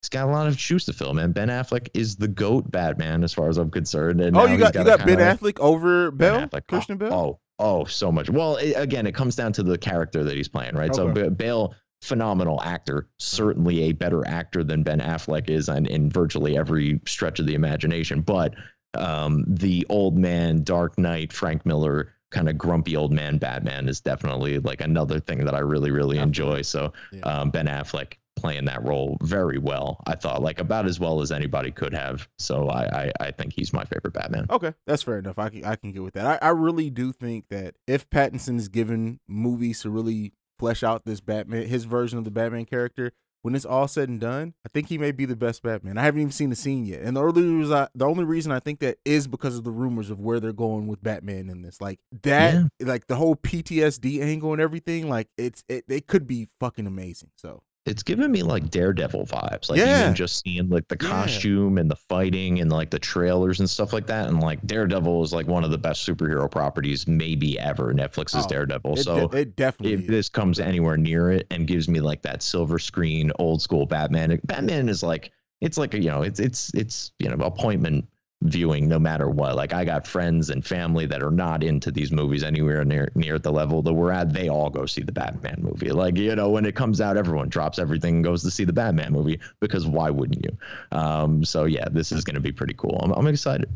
He's got a lot of shoes to fill, man. Ben Affleck is the goat Batman, as far as I'm concerned. And oh, you got you gotta Ben Affleck over Ben Bell, Affleck. Christian oh, Bell. Oh, oh, so much. Well, it, again, it comes down to the character that he's playing, right? So Okay. B- Bale, phenomenal actor, certainly a better actor than Ben Affleck is on in virtually every stretch of the imagination. But um, the old man, Dark Knight, Frank Miller, kind of grumpy old man Batman is definitely like another thing that I really, really enjoy. So Yeah. um, Ben Affleck playing that role very well. I thought like about as well as anybody could have. So I, I, I think he's my favorite Batman. Okay, that's fair enough. I can I can get with that. I, I really do think that if Pattinson is given movies to really flesh out this Batman, his version of the Batman character, when it's all said and done, I think he may be the best Batman. I haven't even seen the scene yet, and the only reason I, the only reason I think that is because of the rumors of where they're going with Batman in this. Like that, like the whole PTSD angle and everything. Like it's it, they could be fucking amazing. So It's giving me like Daredevil vibes. Like Yeah. even just seeing like the Yeah. costume and the fighting and like the trailers and stuff like that. And like Daredevil is like one of the best superhero properties maybe ever. Netflix's Oh, Daredevil. it, so it definitely. if this comes anywhere near it and gives me like that silver screen old school batman batman is like it's like a you know it's it's it's you know appointment viewing no matter what. Like i got friends and family that are not into these movies anywhere near near the level that we're at. They all go see the batman movie. Like you know when it comes out everyone drops everything and goes to see the batman movie because why wouldn't you? Um so yeah this is going to be pretty cool. I'm, I'm excited.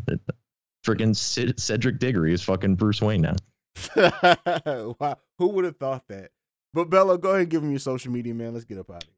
Freaking Cid- cedric diggory is fucking bruce wayne now. Wow, who would have thought that? But Bello, go ahead and give him your social media, man. Let's get up out of here.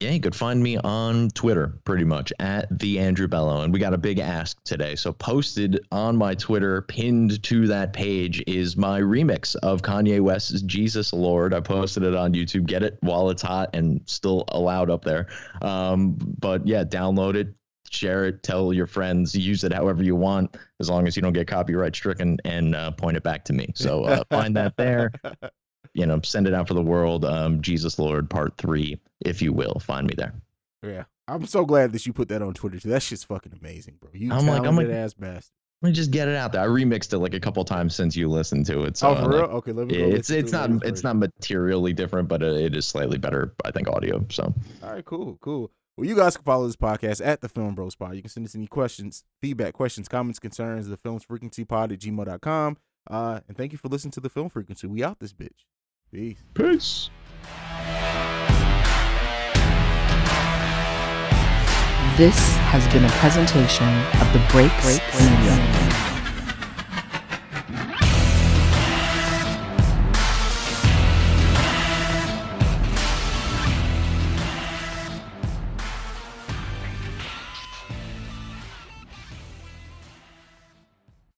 Yeah, you could find me on Twitter pretty much at the Andrew Bello. And we got a big ask today. So posted on my Twitter, pinned to that page, is my remix of Kanye West's Jesus Lord. I posted it on YouTube. Get it while it's hot and still allowed up there. Um, but yeah, download it, share it, tell your friends, use it however you want, as long as you don't get copyright stricken and uh, point it back to me. So uh, find that there you know, send it out for the world. Um, Jesus Lord Part Three, if you will, find me there. Yeah, I'm so glad that you put that on Twitter too. That shit's fucking amazing, bro. You I'm like- I'm like- ass bastard. Let me just get it out there. I remixed it like a couple times since you listened to it. So oh, for like, real? Okay, let me. Go it's it's not it's not materially different, but it, it is slightly better, I think, audio. So All right, cool, cool. Well, you guys can follow this podcast at the Film Bros Pod. You can send us any questions, feedback, questions, comments, concerns, the film's frequency pod at gmail.com. Uh, and thank you for listening to the film frequency. We out this bitch. Peace. peace. This has been a presentation of the Break Break Media.